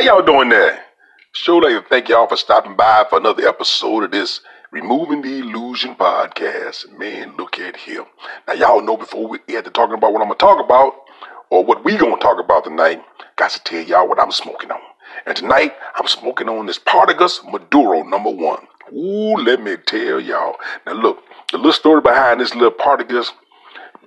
How y'all doing there? Sure like to thank y'all for stopping by for another episode of this Removing the Illusion podcast. Man, look at him. Now y'all know before we get to talking about what I'm gonna talk about, or what we gonna talk about tonight, got to tell y'all what I'm smoking on. And tonight I'm smoking on this Partagas Maduro number one. Ooh, let me tell y'all. Now look, the little story behind this little Partagas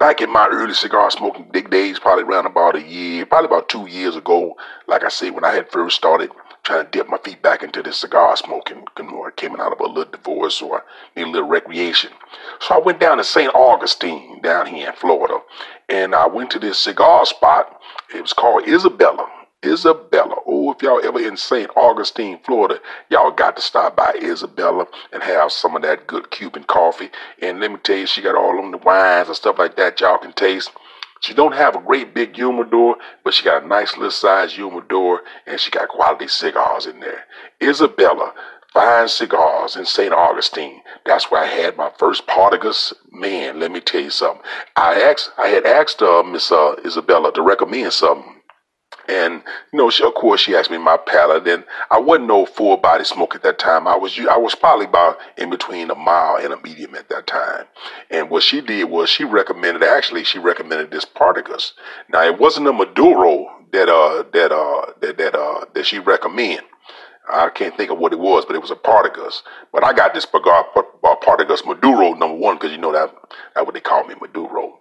back in my early cigar smoking big days, probably around about a year, probably about two years ago, like I said, when I had first started trying to dip my feet back into this cigar smoking, or came out of a little divorce or need a little recreation. So I went down to St. Augustine down here in Florida, and I went to this cigar spot. It was called Isabella. Isabella. Oh, if y'all ever in St. Augustine, Florida, y'all got to stop by Isabella and have some of that good Cuban coffee. And let me tell you, she got all on the wines and stuff like that y'all can taste. She don't have a great big humidor, but she got a nice little size humidor and she got quality cigars in there. Isabella, fine cigars in St. Augustine. That's where I had my first Partagas. Man, let me tell you something. I asked, I had asked uh, Miss uh, Isabella to recommend something and you know, she, of course, she asked me my palate, and I wasn't no full body smoke at that time. I was I was probably about in between a mild and a medium at that time. And what she did was she recommended actually she recommended this Partagas. Now it wasn't a Maduro that uh that uh that that uh that she recommended. I can't think of what it was, but it was a Partagas. But I got this uh, Partagas uh, Maduro number one because you know that that's what they call me, Maduro.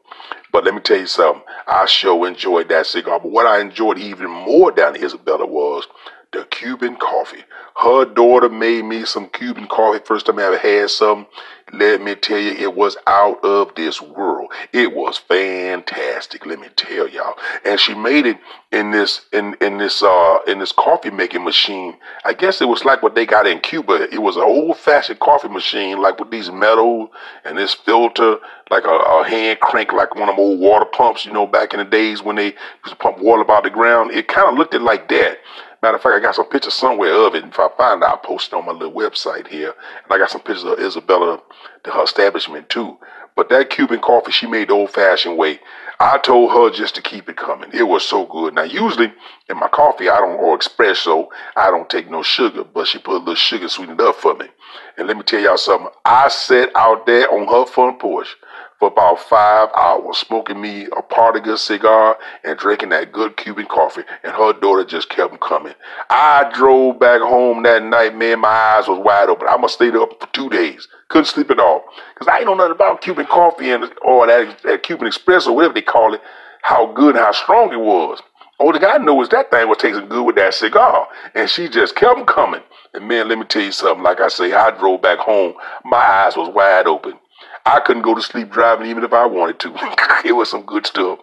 But let me tell you something. I sure enjoyed that cigar. But what I enjoyed even more down in Isabella was the Cuban coffee. Her daughter made me some Cuban coffee. First time I ever had some. Let me tell you, it was out of this world. It was fantastic. Let me tell y'all. And she made it in this in in this uh in this coffee making machine. I guess it was like what they got in Cuba. It was an old fashioned coffee machine, like with these metal and this filter, like a, a hand crank, like one of them old water pumps. You know, back in the days when they used to pump water about the ground. It kind of looked it like that. Matter of fact, I got some pictures somewhere of it. If I find it, I'll post it on my little website here. And I got some pictures of Isabella, her establishment too. But that Cuban coffee she made the old fashioned way. I told her just to keep it coming. It was so good. Now, usually in my coffee, I don't, or espresso, I don't take no sugar, but she put a little sugar sweetened up for me. And let me tell y'all something. I sat out there on her front porch for about five hours, smoking me a Partagas cigar and drinking that good Cuban coffee, and her daughter just kept coming. I drove back home that night, man, my eyes was wide open. I must stayed up for two days. Couldn't sleep at all. Because I ain't know nothing about Cuban coffee and or that, that Cuban espresso, or whatever they call it, how good and how strong it was. All the guy knew is that thing was tasting good with that cigar. And she just kept coming. And man, let me tell you something. Like I say, I drove back home. My eyes was wide open. I couldn't go to sleep driving even if I wanted to. it was some good stuff.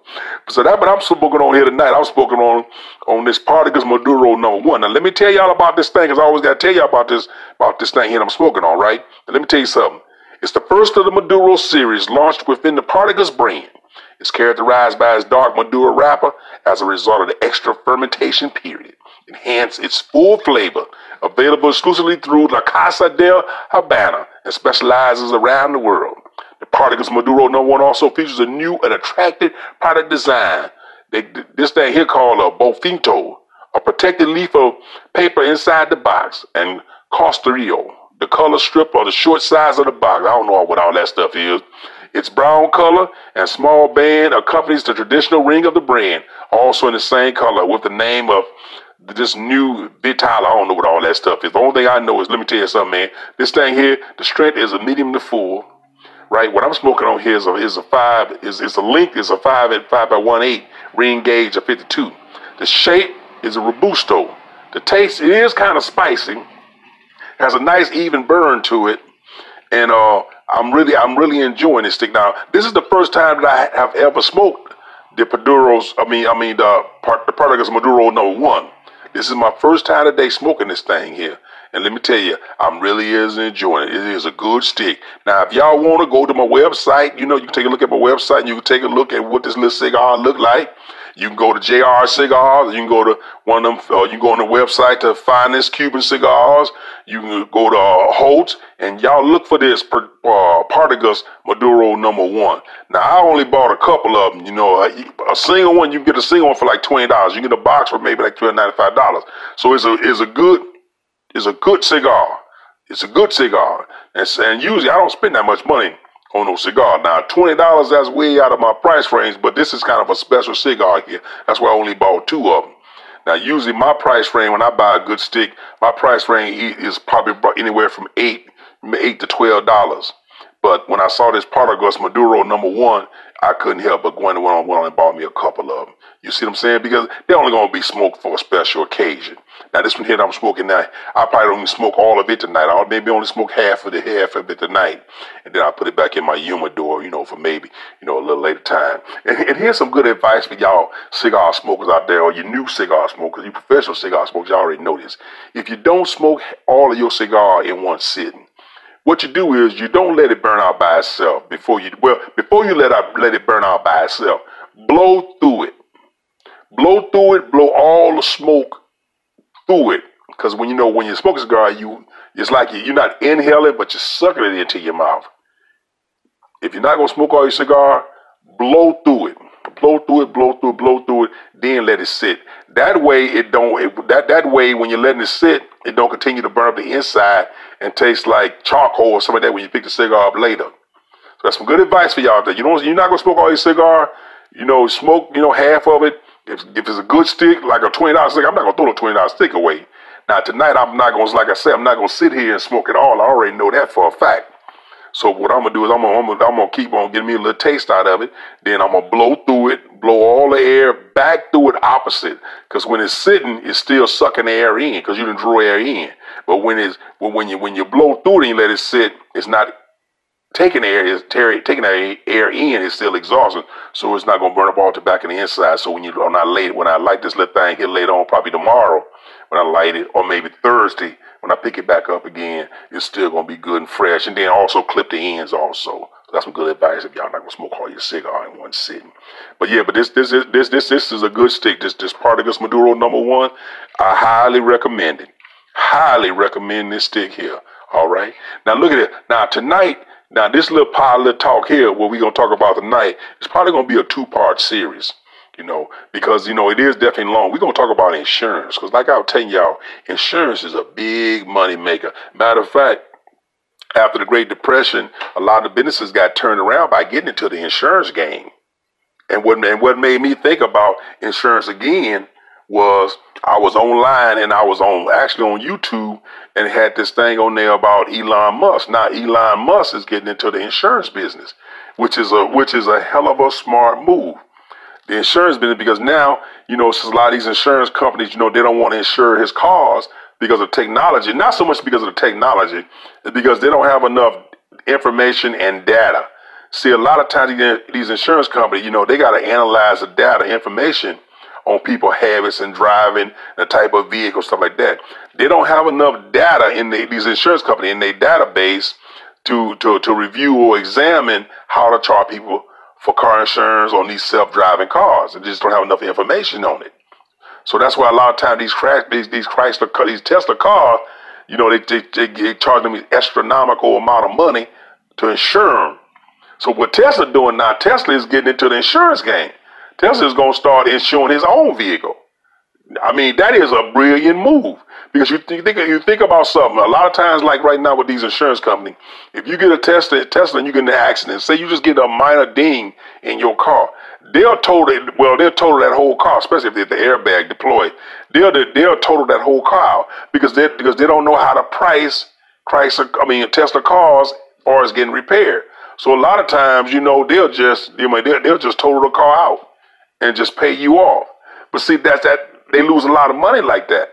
So that, but I'm smoking on here tonight. I'm smoking on on this Partagas Maduro number one. Now let me tell y'all about this thing, because I always got to tell y'all about this about this thing here I'm smoking on, right? Now, let me tell you something. It's the first of the Maduro series launched within the Partagas brand. It's characterized by its dark Maduro wrapper as a result of the extra fermentation period. Enhance its full flavor. Available exclusively through La Casa del Habano and specializes around the world. The Partagas Maduro number one also features a new and attractive product design. They, this thing here called a Bofetón, a protected leaf of paper inside the box, and Costerillo, the color strip or the short size of the box. I don't know what all that stuff is. Its brown color and small band accompanies the traditional ring of the brand, also in the same color with the name of this new Vitola. I don't know what all that stuff is. The only thing I know is, let me tell you something, man. This thing here, the strength is a medium to full right? What I'm smoking on here is a, is a five, is, is a length is a five at five by one eight ring gauge of 52. The shape is a robusto. The taste it is kind of spicy, has a nice even burn to it, and uh, I'm really I'm really enjoying this stick. Now this is the first time that I have ever smoked the Paduros. I mean I mean the part the Partagas Maduro number one. This is my first time today smoking this thing here. And let me tell you, I'm really is enjoying it. It is a good stick. Now, if y'all want to go to my website, you know, you can take a look at my website and you can take a look at what this little cigar look like. You can go to JR Cigars. You can go to one of them. Uh, you can go on the website to find this Cuban cigars. You can go to uh, Holt and y'all look for this uh, Partagas Maduro number one. Now I only bought a couple of them. You know, a, a single one you can get a single one for like twenty dollars. You get a box for maybe like twelve ninety five dollars. So it's a it's a good it's a good cigar. It's a good cigar, and, and usually I don't spend that much money on no cigar. Now, twenty dollars that's way out of my price range, but this is kind of a special cigar here. That's why I only bought two of them. Now, usually my price range when I buy a good stick, my price range is probably anywhere from eight, eight to twelve dollars. But when I saw this Partagas Maduro number one, I couldn't help but go in and went on and bought me a couple of them. You see what I'm saying? Because they're only going to be smoked for a special occasion. Now this one here that I'm smoking now, I probably don't even smoke all of it tonight. I'll maybe only smoke half of the half of it tonight, and then I'll put it back in my humidor, you know, for maybe you know a little later time. And, and here's some good advice for y'all cigar smokers out there, or you new cigar smokers, you professional cigar smokers. Y'all already know this. If you don't smoke all of your cigar in one sitting, what you do is you don't let it burn out by itself before you well before you let out, let it burn out by itself. Blow through it. Blow through it. Blow all the smoke through it. Because when you know when you smoke a cigar, you it's like you're not inhaling, but you're sucking it into your mouth. If you're not gonna smoke all your cigar, blow through it. Blow through it, blow through it, blow through it, then let it sit. That way it don't it, that that way when you're letting it sit, it don't continue to burn up the inside and taste like charcoal or something like that when you pick the cigar up later. So that's some good advice for y'all. That you don't you're not gonna smoke all your cigar. You know, smoke you know half of it if, if it's a good stick, like a twenty dollar stick, I'm not gonna throw the twenty dollar stick away. Now tonight, I'm not gonna, like I said, I'm not gonna sit here and smoke it all. I already know that for a fact. So what I'm gonna do is I'm gonna, I'm gonna, I'm gonna keep on getting me a little taste out of it. Then I'm gonna blow through it, blow all the air back through it opposite. Because when it's sitting, it's still sucking the air in because you didn't draw air in. But when it's when you when you blow through it and you let it sit, it's not taking air is taking that air in is still exhausting, so it's not gonna burn up all the back of the inside. So when you when I lay when I light this little thing here later on, probably tomorrow when I light it, or maybe Thursday when I pick it back up again, it's still gonna be good and fresh. And then also clip the ends also. That's some good advice if y'all not gonna smoke all your cigar in one sitting. But yeah, but this this is this this this is a good stick. This this Partagas Maduro number one. I highly recommend it. Highly recommend this stick here. All right. Now look at it. Now tonight now, this little pilot talk here, what we're going to talk about tonight, is probably going to be a two part series, you know, because, you know, it is definitely long. We're going to talk about insurance because, like I was telling y'all, insurance is a big money maker. Matter of fact, after the Great Depression, a lot of businesses got turned around by getting into the insurance game. And what, and what made me think about insurance again was I was online and I was on actually on YouTube and had this thing on there about Elon Musk. Now Elon Musk is getting into the insurance business, which is a which is a hell of a smart move. The insurance business because now you know since a lot of these insurance companies you know they don't want to insure his cars because of technology. Not so much because of the technology, it's because they don't have enough information and data. See, a lot of times these insurance companies, you know, they got to analyze the data information on people habits and driving, the type of vehicle, stuff like that. They don't have enough data in the, these insurance companies in their database to, to, to review or examine how to charge people for car insurance on these self-driving cars. They just don't have enough information on it. So that's why a lot of times these crash, these, these Chrysler, these Tesla cars, you know, they, they, they, they charge them an astronomical amount of money to insure them. So what Tesla doing now, Tesla is getting into the insurance game. Tesla's going to start insuring his own vehicle. I mean, that is a brilliant move because you think you think about something. A lot of times, like right now with these insurance companies, if you get a Tesla, Tesla, and you get in an accident, say you just get a minor ding in your car, they'll total. Well, they'll total that whole car, especially if the airbag deployed. They'll they'll total that whole car because they because they don't know how to price Chrysler. I mean, Tesla cars as far as getting repaired. So a lot of times, you know, they'll just you know, they'll, they'll just total the car out and just pay you off. But see, that's that they lose a lot of money like that.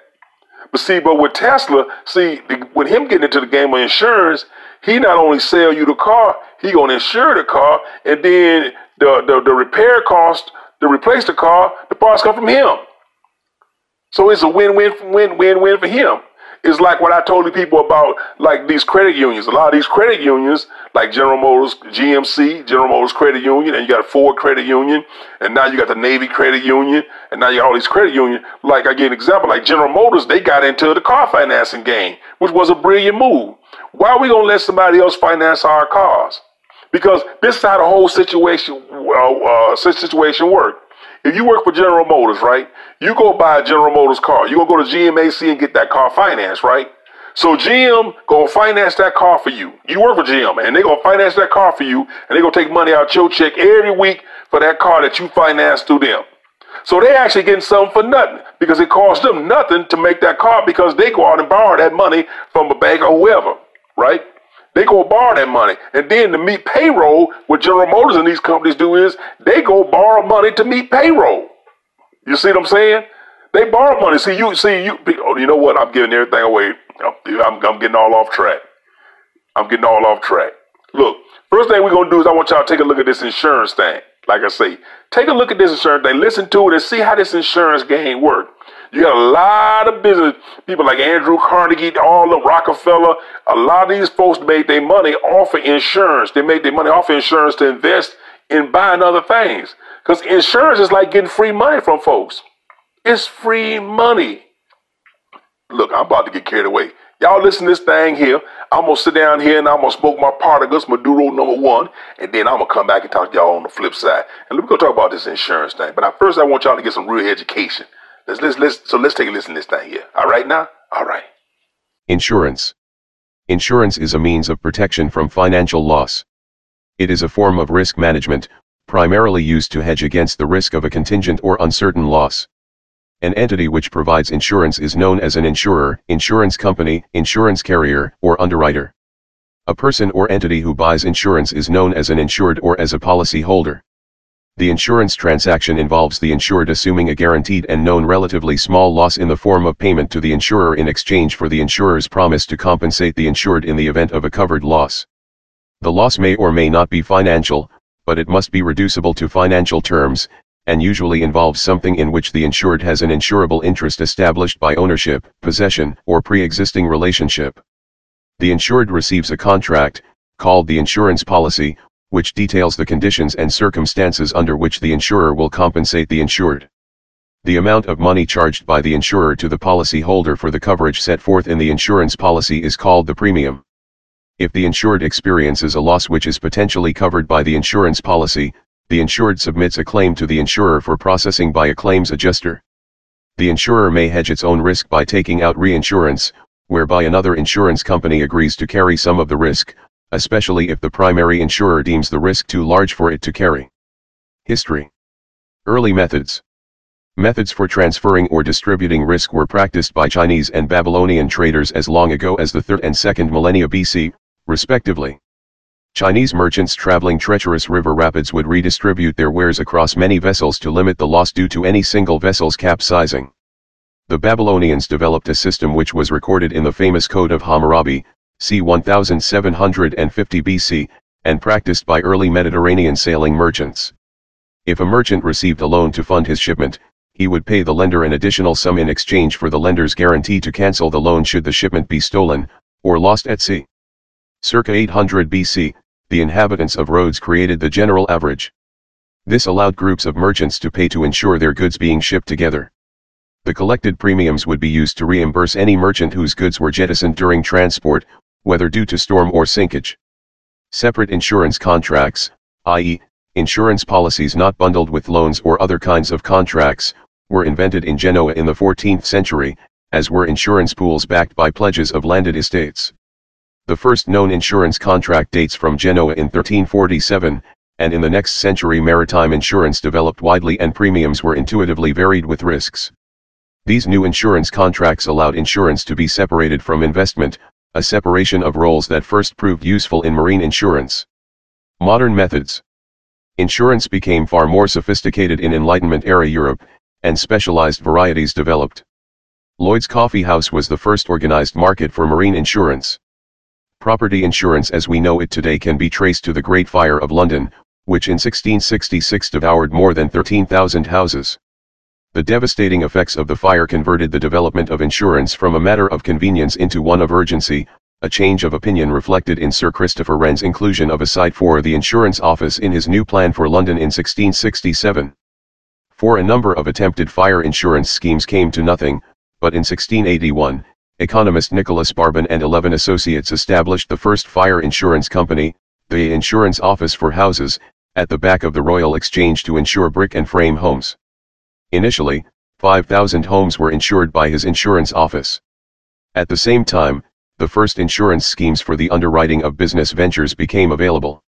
But see, but with Tesla, see, with him getting into the game of insurance, he not only sell you the car, he gonna insure the car, and then the the, the repair cost to replace the car, the parts come from him. So it's a win-win, win-win-win for him. It's like what I told the people about, like these credit unions. A lot of these credit unions, like General Motors, GMC, General Motors Credit Union, and you got Ford Credit Union, and now you got the Navy Credit Union, and now you got all these credit unions. Like I give an example, like General Motors, they got into the car financing game, which was a brilliant move. Why are we gonna let somebody else finance our cars? Because this is how the whole situation uh, uh, situation work. If you work for General Motors, right? You go buy a General Motors car. You gonna go to GMAC and get that car financed, right? So GM gonna finance that car for you. You work for GM, and they gonna finance that car for you, and they gonna take money out your check every week for that car that you financed through them. So they actually getting something for nothing because it costs them nothing to make that car because they go out and borrow that money from a bank or whoever, right? They go borrow that money. And then to meet payroll, what General Motors and these companies do is they go borrow money to meet payroll. You see what I'm saying? They borrow money. See, you see, you oh, you know what? I'm giving everything away. I'm, I'm getting all off track. I'm getting all off track. Look, first thing we're gonna do is I want y'all to take a look at this insurance thing. Like I say, take a look at this insurance thing, listen to it, and see how this insurance game works. You got a lot of business people like Andrew Carnegie, all the Rockefeller. A lot of these folks made their money off of insurance. They made their money off of insurance to invest in buying other things. Because insurance is like getting free money from folks. It's free money. Look, I'm about to get carried away. Y'all listen to this thing here. I'm gonna sit down here and I'm gonna smoke my partagas, Maduro number one, and then I'm gonna come back and talk to y'all on the flip side. And we're gonna talk about this insurance thing. But first, I want y'all to get some real education. Let's, let's, let's, so let's take a listen this thing here. All right now? All right. Insurance. Insurance is a means of protection from financial loss. It is a form of risk management, primarily used to hedge against the risk of a contingent or uncertain loss. An entity which provides insurance is known as an insurer, insurance company, insurance carrier, or underwriter. A person or entity who buys insurance is known as an insured or as a policy holder. The insurance transaction involves the insured assuming a guaranteed and known relatively small loss in the form of payment to the insurer in exchange for the insurer's promise to compensate the insured in the event of a covered loss. The loss may or may not be financial, but it must be reducible to financial terms, and usually involves something in which the insured has an insurable interest established by ownership, possession, or pre-existing relationship. The insured receives a contract, called the insurance policy, which details the conditions and circumstances under which the insurer will compensate the insured. The amount of money charged by the insurer to the policyholder for the coverage set forth in the insurance policy is called the premium. If the insured experiences a loss which is potentially covered by the insurance policy, the insured submits a claim to the insurer for processing by a claims adjuster. The insurer may hedge its own risk by taking out reinsurance, whereby another insurance company agrees to carry some of the risk, especially if the primary insurer deems the risk too large for it to carry. History Early methods Methods for transferring or distributing risk were practiced by Chinese and Babylonian traders as long ago as the 3rd and 2nd millennia BC, respectively. Chinese merchants traveling treacherous river rapids would redistribute their wares across many vessels to limit the loss due to any single vessel's capsizing. The Babylonians developed a system which was recorded in the famous Code of Hammurabi, c. 1750 BC, and practiced by early Mediterranean sailing merchants. If a merchant received a loan to fund his shipment, he would pay the lender an additional sum in exchange for the lender's guarantee to cancel the loan should the shipment be stolen, or lost at sea. Circa 800 BC, the inhabitants of Rhodes created the general average. This allowed groups of merchants to pay to ensure their goods being shipped together. The collected premiums would be used to reimburse any merchant whose goods were jettisoned during transport, whether due to storm or sinkage. Separate insurance contracts, i.e., insurance policies not bundled with loans or other kinds of contracts, were invented in Genoa in the 14th century, as were insurance pools backed by pledges of landed estates. The first known insurance contract dates from Genoa in 1347, and in the next century maritime insurance developed widely and premiums were intuitively varied with risks. These new insurance contracts allowed insurance to be separated from investment, a separation of roles that first proved useful in marine insurance. Modern methods. Insurance became far more sophisticated in Enlightenment-era Europe, and specialized varieties developed. Lloyd's Coffee House was the first organized market for marine insurance. Property insurance as we know it today can be traced to the Great Fire of London, which in 1666 devoured more than 13,000 houses. The devastating effects of the fire converted the development of insurance from a matter of convenience into one of urgency, a change of opinion reflected in Sir Christopher Wren's inclusion of a site for the insurance office in his new plan for London in 1667. For a number of attempted fire insurance schemes came to nothing, but in 1681, economist Nicholas Barbon and 11 associates established the first fire insurance company, the Insurance Office for Houses, at the back of the Royal Exchange to insure brick and frame homes. Initially, 5,000 homes were insured by his insurance office. At the same time, the first insurance schemes for the underwriting of business ventures became available.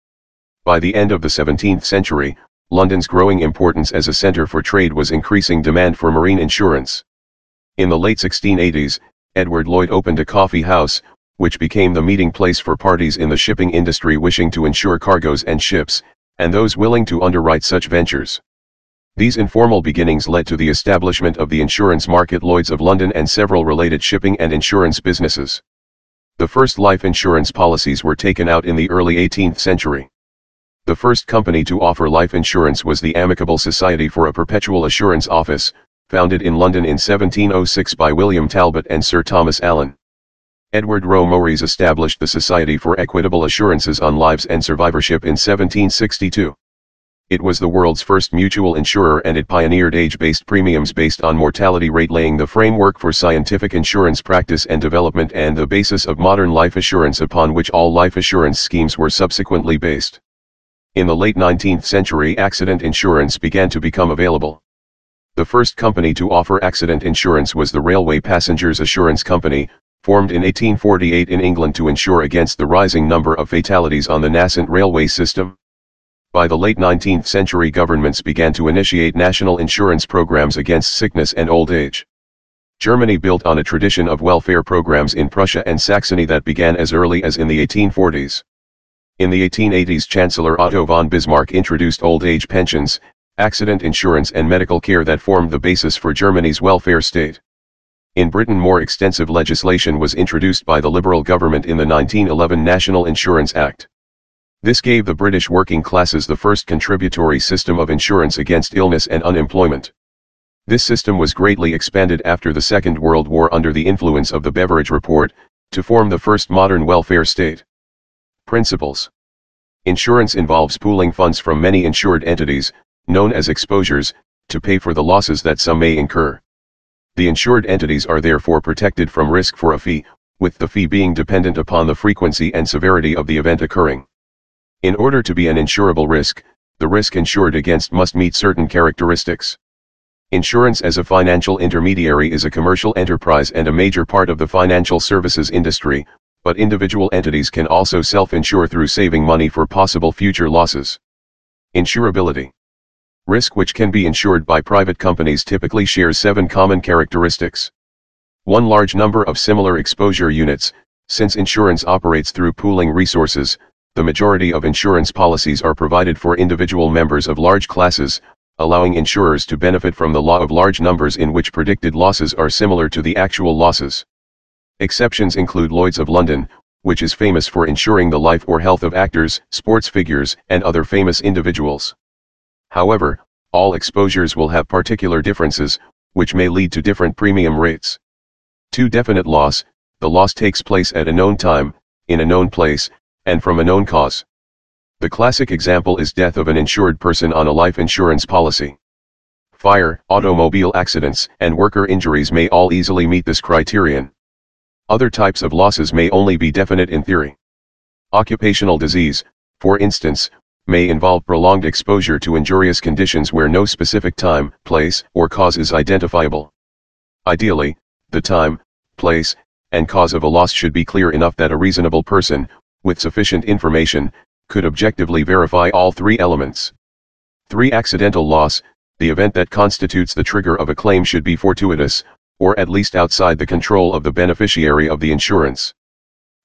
By the end of the 17th century, London's growing importance as a centre for trade was increasing demand for marine insurance. In the late 1680s, Edward Lloyd opened a coffee house, which became the meeting place for parties in the shipping industry wishing to insure cargoes and ships, and those willing to underwrite such ventures. These informal beginnings led to the establishment of the insurance market Lloyds of London and several related shipping and insurance businesses. The first life insurance policies were taken out in the early 18th century. The first company to offer life insurance was the Amicable Society for a Perpetual Assurance Office, founded in London in 1706 by William Talbot and Sir Thomas Allen. Edward Rowe Mores established the Society for Equitable Assurances on Lives and Survivorship in 1762. It was the world's first mutual insurer and it pioneered age-based premiums based on mortality rate laying the framework for scientific insurance practice and development and the basis of modern life assurance upon which all life assurance schemes were subsequently based. In the late 19th century accident insurance began to become available. The first company to offer accident insurance was the Railway Passengers Assurance Company, formed in 1848 in England to insure against the rising number of fatalities on the nascent railway system. By the late 19th century governments began to initiate national insurance programs against sickness and old age. Germany built on a tradition of welfare programs in Prussia and Saxony that began as early as in the 1840s. In the 1880s Chancellor Otto von Bismarck introduced old age pensions, accident insurance and medical care that formed the basis for Germany's welfare state. In Britain more extensive legislation was introduced by the Liberal government in the 1911 National Insurance Act. This gave the British working classes the first contributory system of insurance against illness and unemployment. This system was greatly expanded after the Second World War under the influence of the Beveridge Report, to form the first modern welfare state. Principles Insurance involves pooling funds from many insured entities, known as exposures, to pay for the losses that some may incur. The insured entities are therefore protected from risk for a fee, with the fee being dependent upon the frequency and severity of the event occurring. In order to be an insurable risk, the risk insured against must meet certain characteristics. Insurance as a financial intermediary is a commercial enterprise and a major part of the financial services industry, but individual entities can also self-insure through saving money for possible future losses. Insurability. Risk which can be insured by private companies typically shares seven common characteristics. One large number of similar exposure units, since insurance operates through pooling resources, the majority of insurance policies are provided for individual members of large classes, allowing insurers to benefit from the law of large numbers in which predicted losses are similar to the actual losses. Exceptions include Lloyd's of London, which is famous for insuring the life or health of actors, sports figures, and other famous individuals. However, all exposures will have particular differences, which may lead to different premium rates. To definite loss, the loss takes place at a known time, in a known place, and from a known cause. The classic example is death of an insured person on a life insurance policy. Fire, automobile accidents, and worker injuries may all easily meet this criterion. Other types of losses may only be definite in theory. Occupational disease, for instance, may involve prolonged exposure to injurious conditions where no specific time, place, or cause is identifiable. Ideally, the time, place, and cause of a loss should be clear enough that a reasonable person, with sufficient information, could objectively verify all three elements. 3. Accidental loss, the event that constitutes the trigger of a claim should be fortuitous, or at least outside the control of the beneficiary of the insurance.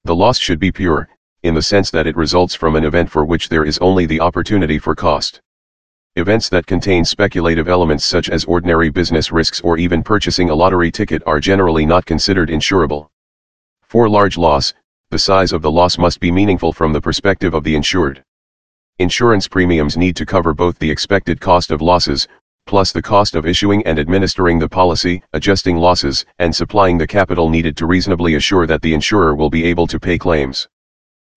The loss should be pure, in the sense that it results from an event for which there is only the opportunity for cost. Events that contain speculative elements such as ordinary business risks or even purchasing a lottery ticket are generally not considered insurable. For large loss, the size of the loss must be meaningful from the perspective of the insured. Insurance premiums need to cover both the expected cost of losses, plus the cost of issuing and administering the policy, adjusting losses, and supplying the capital needed to reasonably assure that the insurer will be able to pay claims.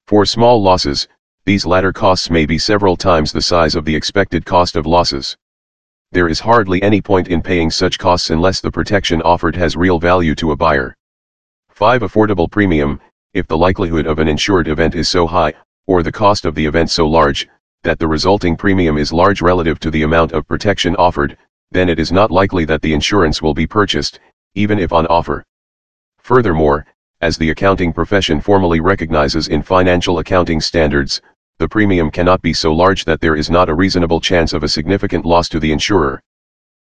For small losses, these latter costs may be several times the size of the expected cost of losses. There is hardly any point in paying such costs unless the protection offered has real value to a buyer. 5. Affordable premium, if the likelihood of an insured event is so high, or the cost of the event so large, that the resulting premium is large relative to the amount of protection offered, then it is not likely that the insurance will be purchased, even if on offer. Furthermore, as the accounting profession formally recognizes in financial accounting standards, the premium cannot be so large that there is not a reasonable chance of a significant loss to the insurer.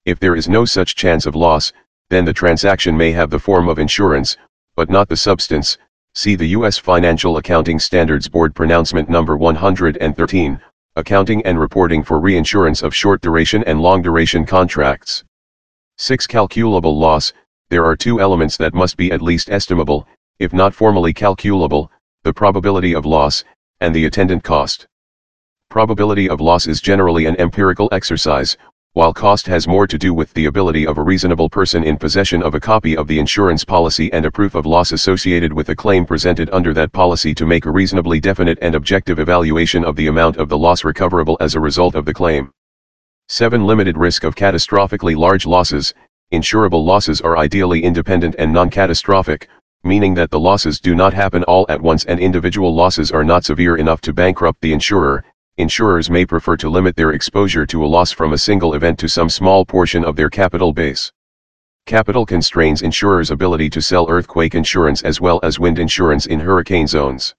If there is no such chance of loss, then the transaction may have the form of insurance, but not the substance. See the U.S. Financial Accounting Standards Board Pronouncement Number 113, Accounting and Reporting for Reinsurance of Short Duration and Long Duration Contracts. 6. Calculable loss, there are two elements that must be at least estimable, if not formally calculable, the probability of loss, and the attendant cost. Probability of loss is generally an empirical exercise, while cost has more to do with the ability of a reasonable person in possession of a copy of the insurance policy and a proof of loss associated with a claim presented under that policy to make a reasonably definite and objective evaluation of the amount of the loss recoverable as a result of the claim. 7. Limited risk of catastrophically large losses. Insurable losses are ideally independent and non-catastrophic, meaning that the losses do not happen all at once and individual losses are not severe enough to bankrupt the insurer, insurers may prefer to limit their exposure to a loss from a single event to some small portion of their capital base. Capital constrains insurers' ability to sell earthquake insurance as well as wind insurance in hurricane zones.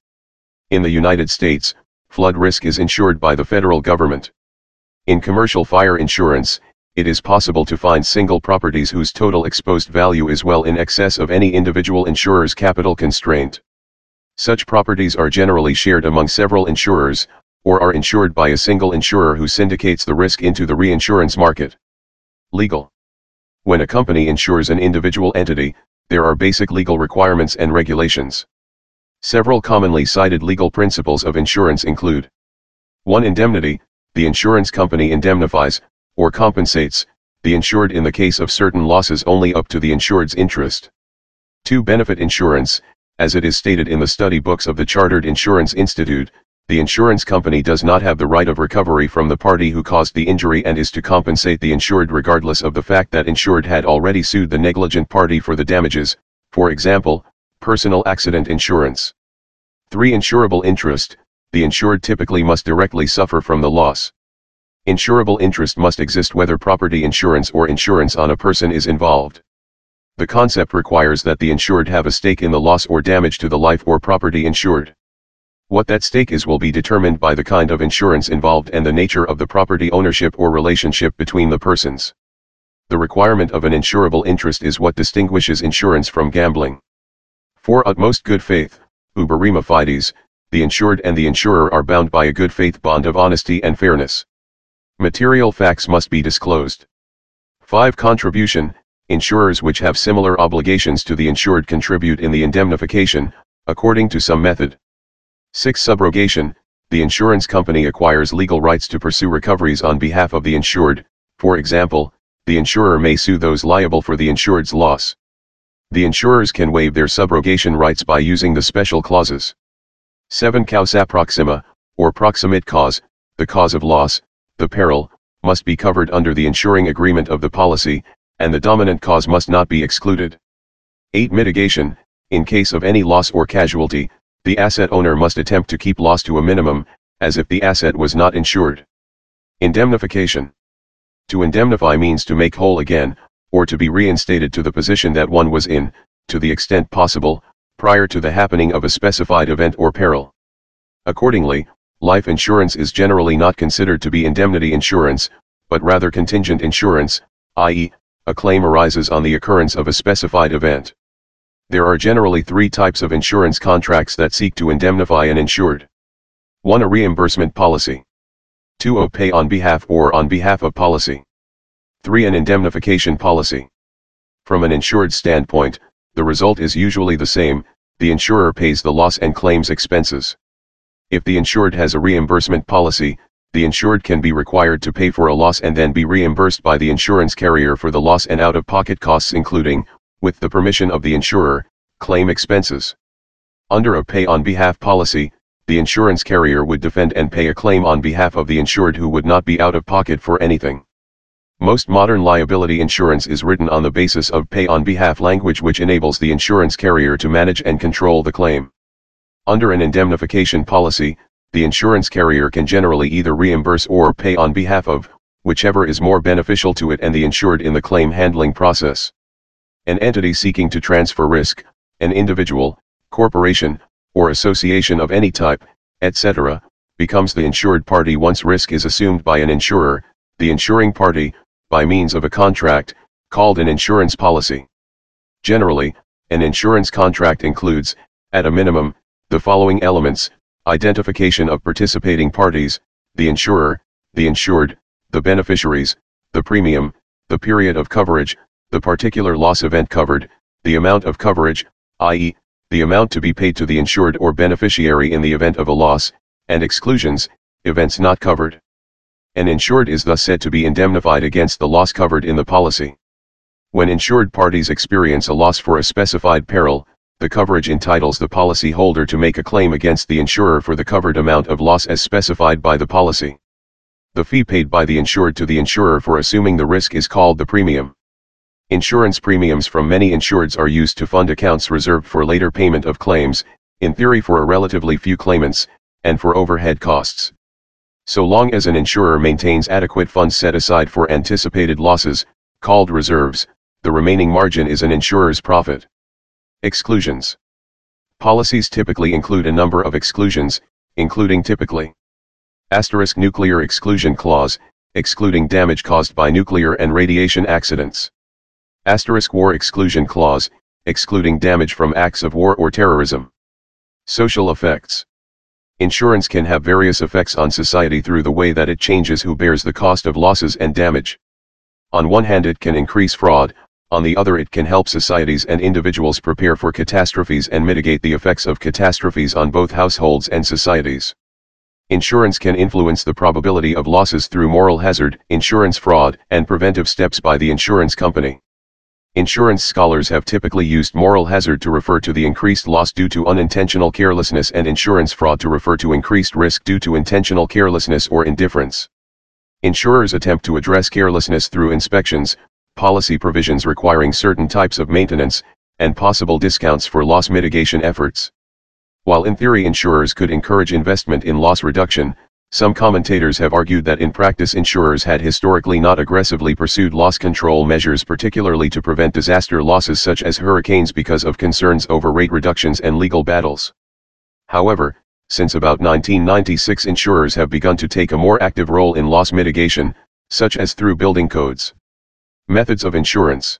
In the United States, flood risk is insured by the federal government. In commercial fire insurance, it is possible to find single properties whose total exposed value is well in excess of any individual insurer's capital constraint. Such properties are generally shared among several insurers, or are insured by a single insurer who syndicates the risk into the reinsurance market. Legal. When a company insures an individual entity, there are basic legal requirements and regulations. Several commonly cited legal principles of insurance include 1. Indemnity, the insurance company indemnifies, or compensates, the insured in the case of certain losses only up to the insured's interest. 2. Benefit insurance, as it is stated in the study books of the Chartered Insurance Institute, the insurance company does not have the right of recovery from the party who caused the injury and is to compensate the insured regardless of the fact that insured had already sued the negligent party for the damages, for example, personal accident insurance. 3. Insurable interest, the insured typically must directly suffer from the loss. Insurable interest must exist whether property insurance or insurance on a person is involved. The concept requires that the insured have a stake in the loss or damage to the life or property insured. What that stake is will be determined by the kind of insurance involved and the nature of the property ownership or relationship between the persons. The requirement of an insurable interest is what distinguishes insurance from gambling. For utmost good faith, uberrima fides, the insured and the insurer are bound by a good faith bond of honesty and fairness. Material facts must be disclosed. 5. Contribution, insurers which have similar obligations to the insured contribute in the indemnification, according to some method. 6. Subrogation, the insurance company acquires legal rights to pursue recoveries on behalf of the insured, for example, the insurer may sue those liable for the insured's loss. The insurers can waive their subrogation rights by using the special clauses. 7. Causa proxima, or proximate cause, the cause of loss, the peril, must be covered under the insuring agreement of the policy, and the dominant cause must not be excluded. 8. Mitigation, in case of any loss or casualty, the asset owner must attempt to keep loss to a minimum, as if the asset was not insured. Indemnification. To indemnify means to make whole again, or to be reinstated to the position that one was in, to the extent possible, prior to the happening of a specified event or peril. Accordingly, life insurance is generally not considered to be indemnity insurance, but rather contingent insurance, i.e., a claim arises on the occurrence of a specified event. There are generally three types of insurance contracts that seek to indemnify an insured. 1. A reimbursement policy. 2. A pay on behalf or on behalf of policy. 3. An indemnification policy. From an insured standpoint, the result is usually the same, the insurer pays the loss and claims expenses. If the insured has a reimbursement policy, the insured can be required to pay for a loss and then be reimbursed by the insurance carrier for the loss and out-of-pocket costs including, with the permission of the insurer, claim expenses. Under a pay on behalf policy, the insurance carrier would defend and pay a claim on behalf of the insured who would not be out of pocket for anything. Most modern liability insurance is written on the basis of pay on behalf language which enables the insurance carrier to manage and control the claim. Under an indemnification policy, the insurance carrier can generally either reimburse or pay on behalf of, whichever is more beneficial to it and the insured in the claim handling process. An entity seeking to transfer risk, an individual, corporation, or association of any type, etc., becomes the insured party once risk is assumed by an insurer, the insuring party, by means of a contract, called an insurance policy. Generally, an insurance contract includes, at a minimum, the following elements, identification of participating parties, the insurer, the insured, the beneficiaries, the premium, the period of coverage, the particular loss event covered, the amount of coverage, i.e., the amount to be paid to the insured or beneficiary in the event of a loss, and exclusions, events not covered. An insured is thus said to be indemnified against the loss covered in the policy. When insured parties experience a loss for a specified peril, the coverage entitles the policyholder to make a claim against the insurer for the covered amount of loss as specified by the policy. The fee paid by the insured to the insurer for assuming the risk is called the premium. Insurance premiums from many insureds are used to fund accounts reserved for later payment of claims, in theory for a relatively few claimants, and for overhead costs. So long as an insurer maintains adequate funds set aside for anticipated losses, called reserves, the remaining margin is an insurer's profit. Exclusions. Policies typically include a number of exclusions, including typically asterisk nuclear exclusion clause, excluding damage caused by nuclear and radiation accidents. Asterisk war exclusion clause, excluding damage from acts of war or terrorism. Social effects. Insurance can have various effects on society through the way that it changes who bears the cost of losses and damage. On one hand it can increase fraud, on the other it can help societies and individuals prepare for catastrophes and mitigate the effects of catastrophes on both households and societies. Insurance can influence the probability of losses through moral hazard, insurance fraud, and preventive steps by the insurance company. Insurance scholars have typically used moral hazard to refer to the increased loss due to unintentional carelessness and insurance fraud to refer to increased risk due to intentional carelessness or indifference. Insurers attempt to address carelessness through inspections, policy provisions requiring certain types of maintenance, and possible discounts for loss mitigation efforts. While in theory insurers could encourage investment in loss reduction, some commentators have argued that in practice insurers had historically not aggressively pursued loss control measures particularly to prevent disaster losses such as hurricanes because of concerns over rate reductions and legal battles. However, since about 1996 insurers have begun to take a more active role in loss mitigation, such as through building codes. Methods of insurance.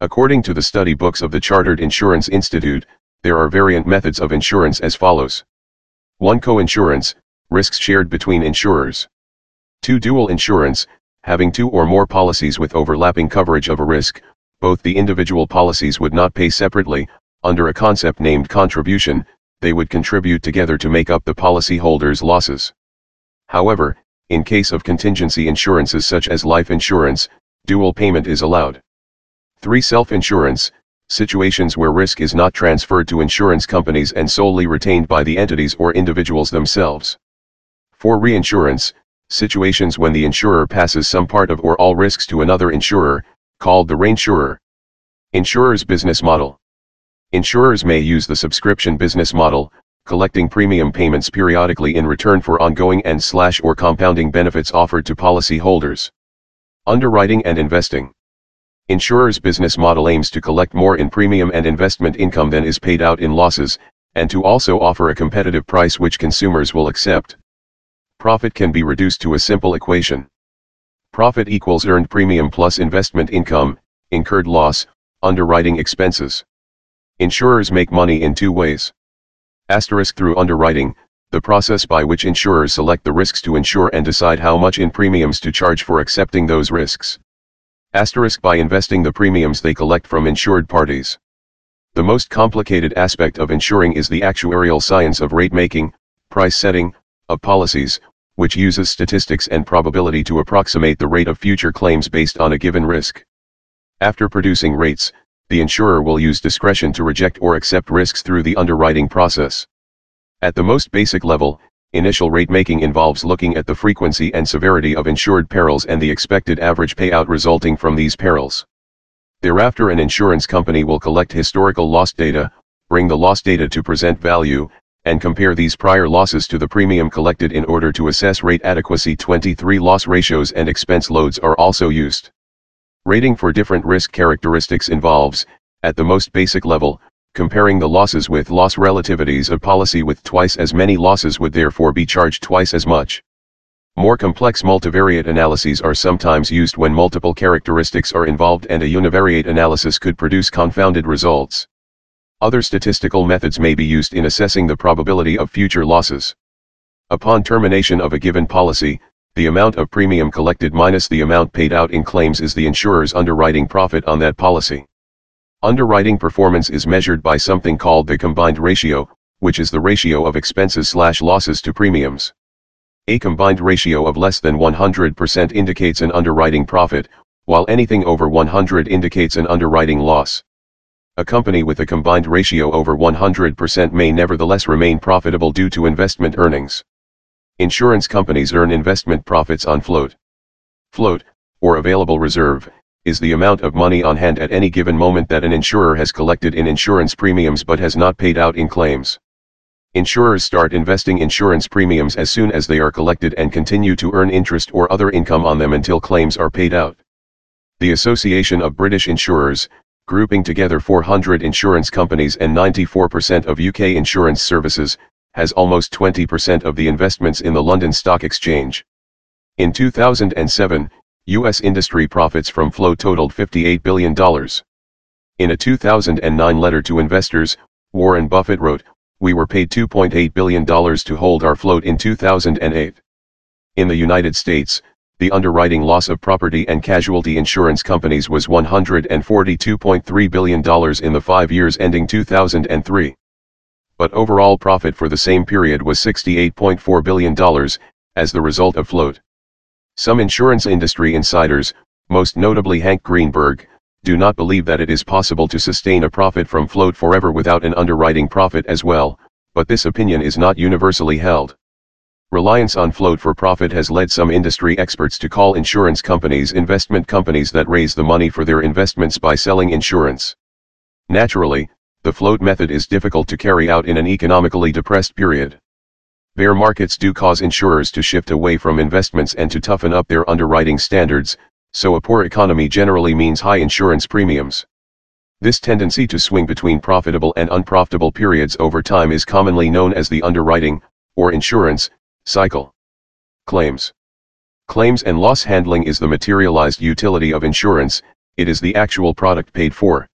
According to the study books of the Chartered Insurance Institute, there are variant methods of insurance as follows. 1. Co-insurance, risks shared between insurers. 2. Dual insurance, having two or more policies with overlapping coverage of a risk, both the individual policies would not pay separately, under a concept named contribution, they would contribute together to make up the policyholder's losses. However, in case of contingency insurances such as life insurance, dual payment is allowed. 3. Self-insurance, situations where risk is not transferred to insurance companies and solely retained by the entities or individuals themselves. 4. Reinsurance, situations when the insurer passes some part of or all risks to another insurer, called the reinsurer. Insurer's business model. Insurers may use the subscription business model, collecting premium payments periodically in return for ongoing and slash or compounding benefits offered to policy holders. Underwriting and investing. Insurers' business model aims to collect more in premium and investment income than is paid out in losses, and to also offer a competitive price which consumers will accept. Profit can be reduced to a simple equation. Profit equals earned premium plus investment income, incurred loss, underwriting expenses. Insurers make money in two ways. Asterisk through underwriting, the process by which insurers select the risks to insure and decide how much in premiums to charge for accepting those risks. Asterisk by investing the premiums they collect from insured parties. The most complicated aspect of insuring is the actuarial science of rate making, price setting, of policies, which uses statistics and probability to approximate the rate of future claims based on a given risk. After producing rates, the insurer will use discretion to reject or accept risks through the underwriting process. At the most basic level, initial rate making involves looking at the frequency and severity of insured perils and the expected average payout resulting from these perils. Thereafter an insurance company will collect historical loss data, bring the loss data to present value, and compare these prior losses to the premium collected in order to assess rate adequacy 23 loss ratios and expense loads are also used. Rating for different risk characteristics involves, at the most basic level, comparing the losses with loss relativities a policy with twice as many losses would therefore be charged twice as much. More complex multivariate analyses are sometimes used when multiple characteristics are involved and a univariate analysis could produce confounded results. Other statistical methods may be used in assessing the probability of future losses. Upon termination of a given policy, the amount of premium collected minus the amount paid out in claims is the insurer's underwriting profit on that policy. Underwriting performance is measured by something called the combined ratio, which is the ratio of expenses slash losses to premiums. A combined ratio of less than 100% indicates an underwriting profit, while anything over 100 indicates an underwriting loss. A company with a combined ratio over 100% may nevertheless remain profitable due to investment earnings. Insurance companies earn investment profits on float. Float, or available reserve, is the amount of money on hand at any given moment that an insurer has collected in insurance premiums but has not paid out in claims. Insurers start investing insurance premiums as soon as they are collected and continue to earn interest or other income on them until claims are paid out. The Association of British Insurers, grouping together 400 insurance companies and 94% of UK insurance services, has almost 20% of the investments in the London Stock Exchange. In 2007, U.S. industry profits from float totaled $58 billion. In a 2009 letter to investors, Warren Buffett wrote, We were paid $2.8 billion to hold our float in 2008. In the United States, the underwriting loss of property and casualty insurance companies was $142.3 billion in the five years ending 2003 but overall profit for the same period was $68.4 billion, as the result of float. Some insurance industry insiders, most notably Hank Greenberg, do not believe that it is possible to sustain a profit from float forever without an underwriting profit as well, but this opinion is not universally held. Reliance on float for profit has led some industry experts to call insurance companies investment companies that raise the money for their investments by selling insurance. Naturally, the float method is difficult to carry out in an economically depressed period. Bear markets do cause insurers to shift away from investments and to toughen up their underwriting standards, so a poor economy generally means high insurance premiums. This tendency to swing between profitable and unprofitable periods over time is commonly known as the underwriting, or insurance, cycle. Claims. Claims and loss handling is the materialized utility of insurance, it is the actual product paid for.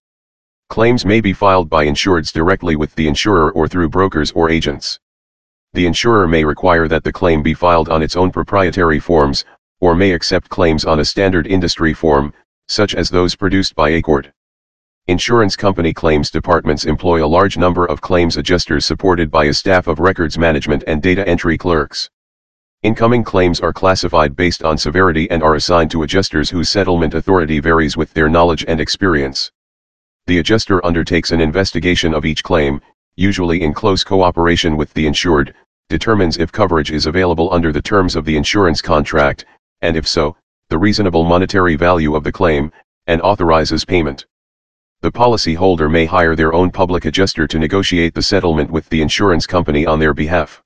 Claims may be filed by insureds directly with the insurer or through brokers or agents. The insurer may require that the claim be filed on its own proprietary forms, or may accept claims on a standard industry form, such as those produced by ACORD. Insurance company claims departments employ a large number of claims adjusters supported by a staff of records management and data entry clerks. Incoming claims are classified based on severity and are assigned to adjusters whose settlement authority varies with their knowledge and experience. The adjuster undertakes an investigation of each claim, usually in close cooperation with the insured, determines if coverage is available under the terms of the insurance contract, and if so, the reasonable monetary value of the claim, and authorizes payment. The policyholder may hire their own public adjuster to negotiate the settlement with the insurance company on their behalf.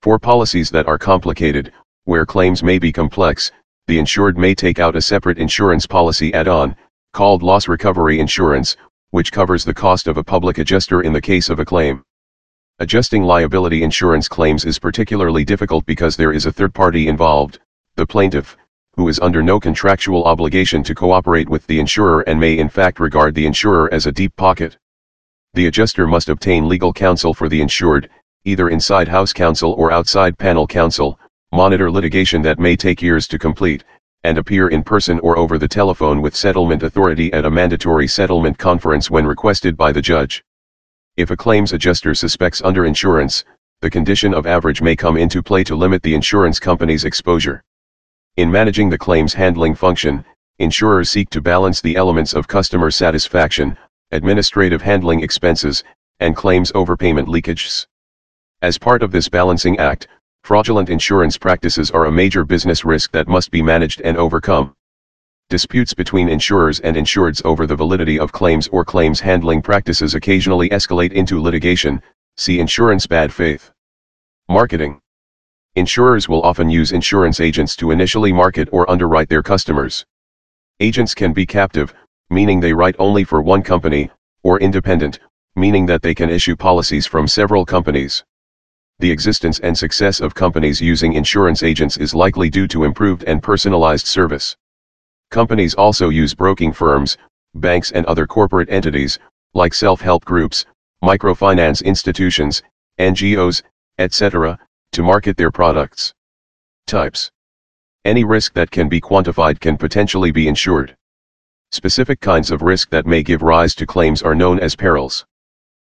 For policies that are complicated, where claims may be complex, the insured may take out a separate insurance policy add-on, called loss recovery insurance, which covers the cost of a public adjuster in the case of a claim. Adjusting liability insurance claims is particularly difficult because there is a third party involved, the plaintiff, who is under no contractual obligation to cooperate with the insurer and may in fact regard the insurer as a deep pocket. The adjuster must obtain legal counsel for the insured, either inside house counsel or outside panel counsel, monitor litigation that may take years to complete, and appear in person or over the telephone with settlement authority at a mandatory settlement conference when requested by the judge. If a claims adjuster suspects underinsurance, the condition of average may come into play to limit the insurance company's exposure. In managing the claims handling function, insurers seek to balance the elements of customer satisfaction, administrative handling expenses, and claims overpayment leakages. As part of this balancing act, fraudulent insurance practices are a major business risk that must be managed and overcome. Disputes between insurers and insureds over the validity of claims or claims handling practices occasionally escalate into litigation, see insurance bad faith. Marketing. Insurers will often use insurance agents to initially market or underwrite their customers. Agents can be captive, meaning they write only for one company, or independent, meaning that they can issue policies from several companies. The existence and success of companies using insurance agents is likely due to improved and personalized service. Companies also use broking firms, banks and other corporate entities, like self-help groups, microfinance institutions, NGOs, etc., to market their products. Types. Any risk that can be quantified can potentially be insured. Specific kinds of risk that may give rise to claims are known as perils.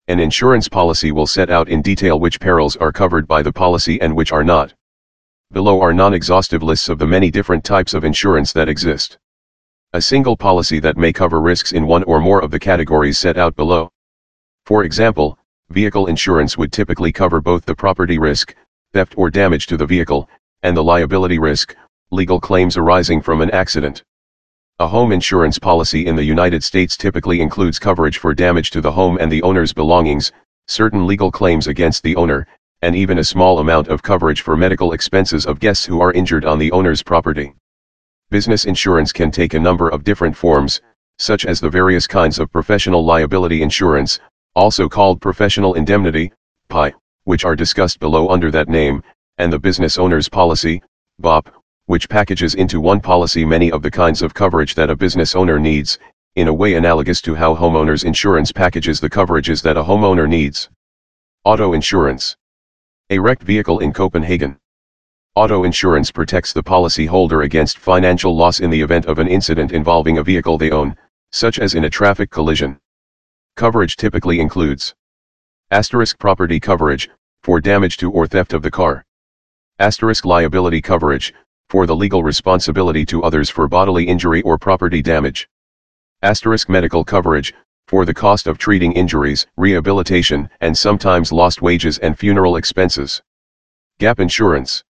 An insurance policy will set out in detail which perils are covered by the policy and which are not. Below are non-exhaustive lists of the many different types of insurance that exist. A single policy that may cover risks in one or more of the categories set out below. For example, vehicle insurance would typically cover both the property risk, theft or damage to the vehicle, and the liability risk, legal claims arising from an accident. A home insurance policy in the United States typically includes coverage for damage to the home and the owner's belongings, certain legal claims against the owner, and even a small amount of coverage for medical expenses of guests who are injured on the owner's property. Business insurance can take a number of different forms, such as the various kinds of professional liability insurance, also called professional indemnity, PI, which are discussed below under that name, and the business owner's policy, BOP, which packages into one policy many of the kinds of coverage that a business owner needs, in a way analogous to how homeowners insurance packages the coverages that a homeowner needs. Auto insurance. A wrecked vehicle in Copenhagen. Auto insurance protects the policyholder against financial loss in the event of an incident involving a vehicle they own, such as in a traffic collision. Coverage typically includes asterisk property coverage, for damage to or theft of the car. Asterisk liability coverage, for the legal responsibility to others for bodily injury or property damage. Asterisk medical coverage, for the cost of treating injuries, rehabilitation, and sometimes lost wages and funeral expenses. Gap insurance.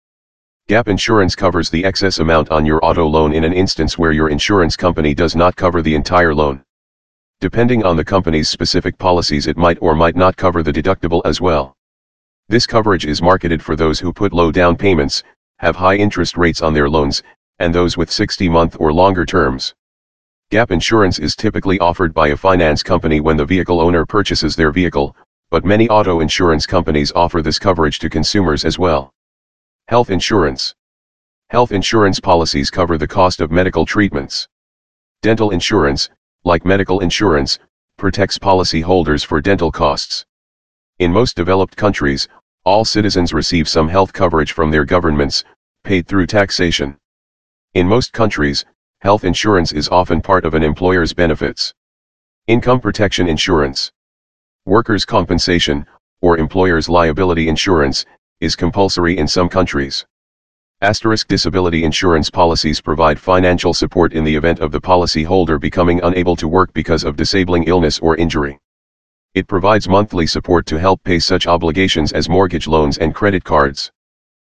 Gap insurance covers the excess amount on your auto loan in an instance where your insurance company does not cover the entire loan. Depending on the company's specific policies it might or might not cover the deductible as well. This coverage is marketed for those who put low down payments, have high interest rates on their loans, and those with 60-month or longer terms. Gap insurance is typically offered by a finance company when the vehicle owner purchases their vehicle, but many auto insurance companies offer this coverage to consumers as well. Health insurance. Health insurance policies cover the cost of medical treatments. Dental insurance, like medical insurance, protects policyholders for dental costs. In most developed countries, all citizens receive some health coverage from their governments, paid through taxation. In most countries, health insurance is often part of an employer's benefits. Income protection insurance. Workers' compensation, or employer's liability insurance, is compulsory in some countries. Asterisk disability insurance policies provide financial support in the event of the policyholder becoming unable to work because of disabling illness or injury. It provides monthly support to help pay such obligations as mortgage loans and credit cards.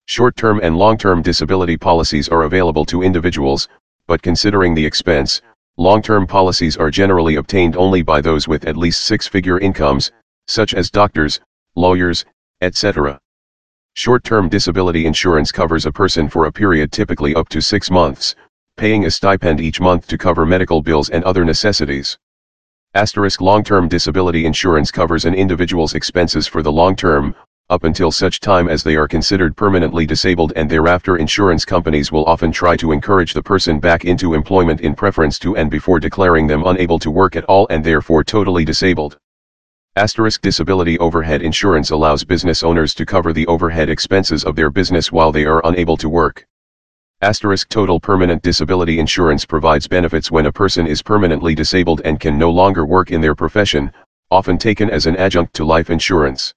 Short-term and long-term disability policies are available to individuals, but considering the expense, long-term policies are generally obtained only by those with at least six-figure incomes, such as doctors, lawyers, etc. Short-term disability insurance covers a person for a period typically up to six months, paying a stipend each month to cover medical bills and other necessities. Asterisk long-term disability insurance covers an individual's expenses for the long term, up until such time as they are considered permanently disabled and thereafter insurance companies will often try to encourage the person back into employment in preference to and before declaring them unable to work at all and therefore totally disabled. Asterisk disability overhead insurance allows business owners to cover the overhead expenses of their business while they are unable to work. Asterisk total permanent disability insurance provides benefits when a person is permanently disabled and can no longer work in their profession, often taken as an adjunct to life insurance.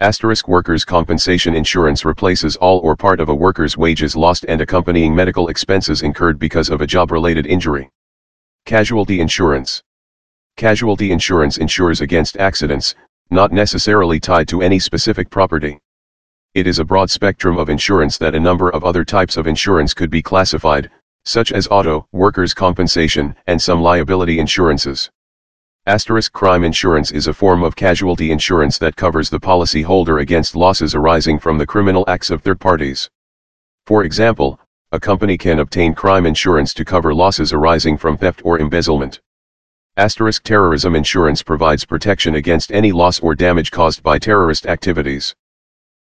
Asterisk workers' compensation insurance replaces all or part of a worker's wages lost and accompanying medical expenses incurred because of a job-related injury. Casualty insurance. Casualty insurance insures against accidents, not necessarily tied to any specific property. It is a broad spectrum of insurance that a number of other types of insurance could be classified, such as auto, workers' compensation, and some liability insurances. Asterisk crime insurance is a form of casualty insurance that covers the policyholder against losses arising from the criminal acts of third parties. For example, a company can obtain crime insurance to cover losses arising from theft or embezzlement. Asterisk terrorism insurance provides protection against any loss or damage caused by terrorist activities.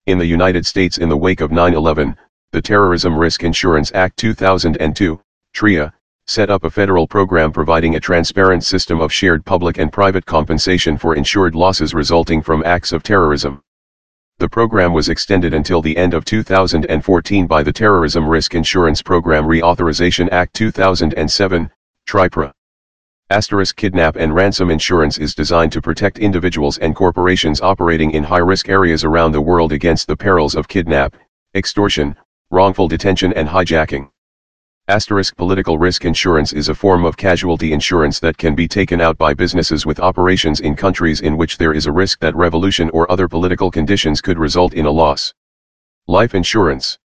In the United States in the wake of 9-11, the Terrorism Risk Insurance Act 2002, TRIA, set up a federal program providing a transparent system of shared public and private compensation for insured losses resulting from acts of terrorism. The program was extended until the end of 2014 by the Terrorism Risk Insurance Program Reauthorization Act 2007, TRIPRA. Asterisk kidnap and ransom insurance is designed to protect individuals and corporations operating in high-risk areas around the world against the perils of kidnap, extortion, wrongful detention and hijacking. Asterisk political risk insurance is a form of casualty insurance that can be taken out by businesses with operations in countries in which there is a risk that revolution or other political conditions could result in a loss. Life insurance.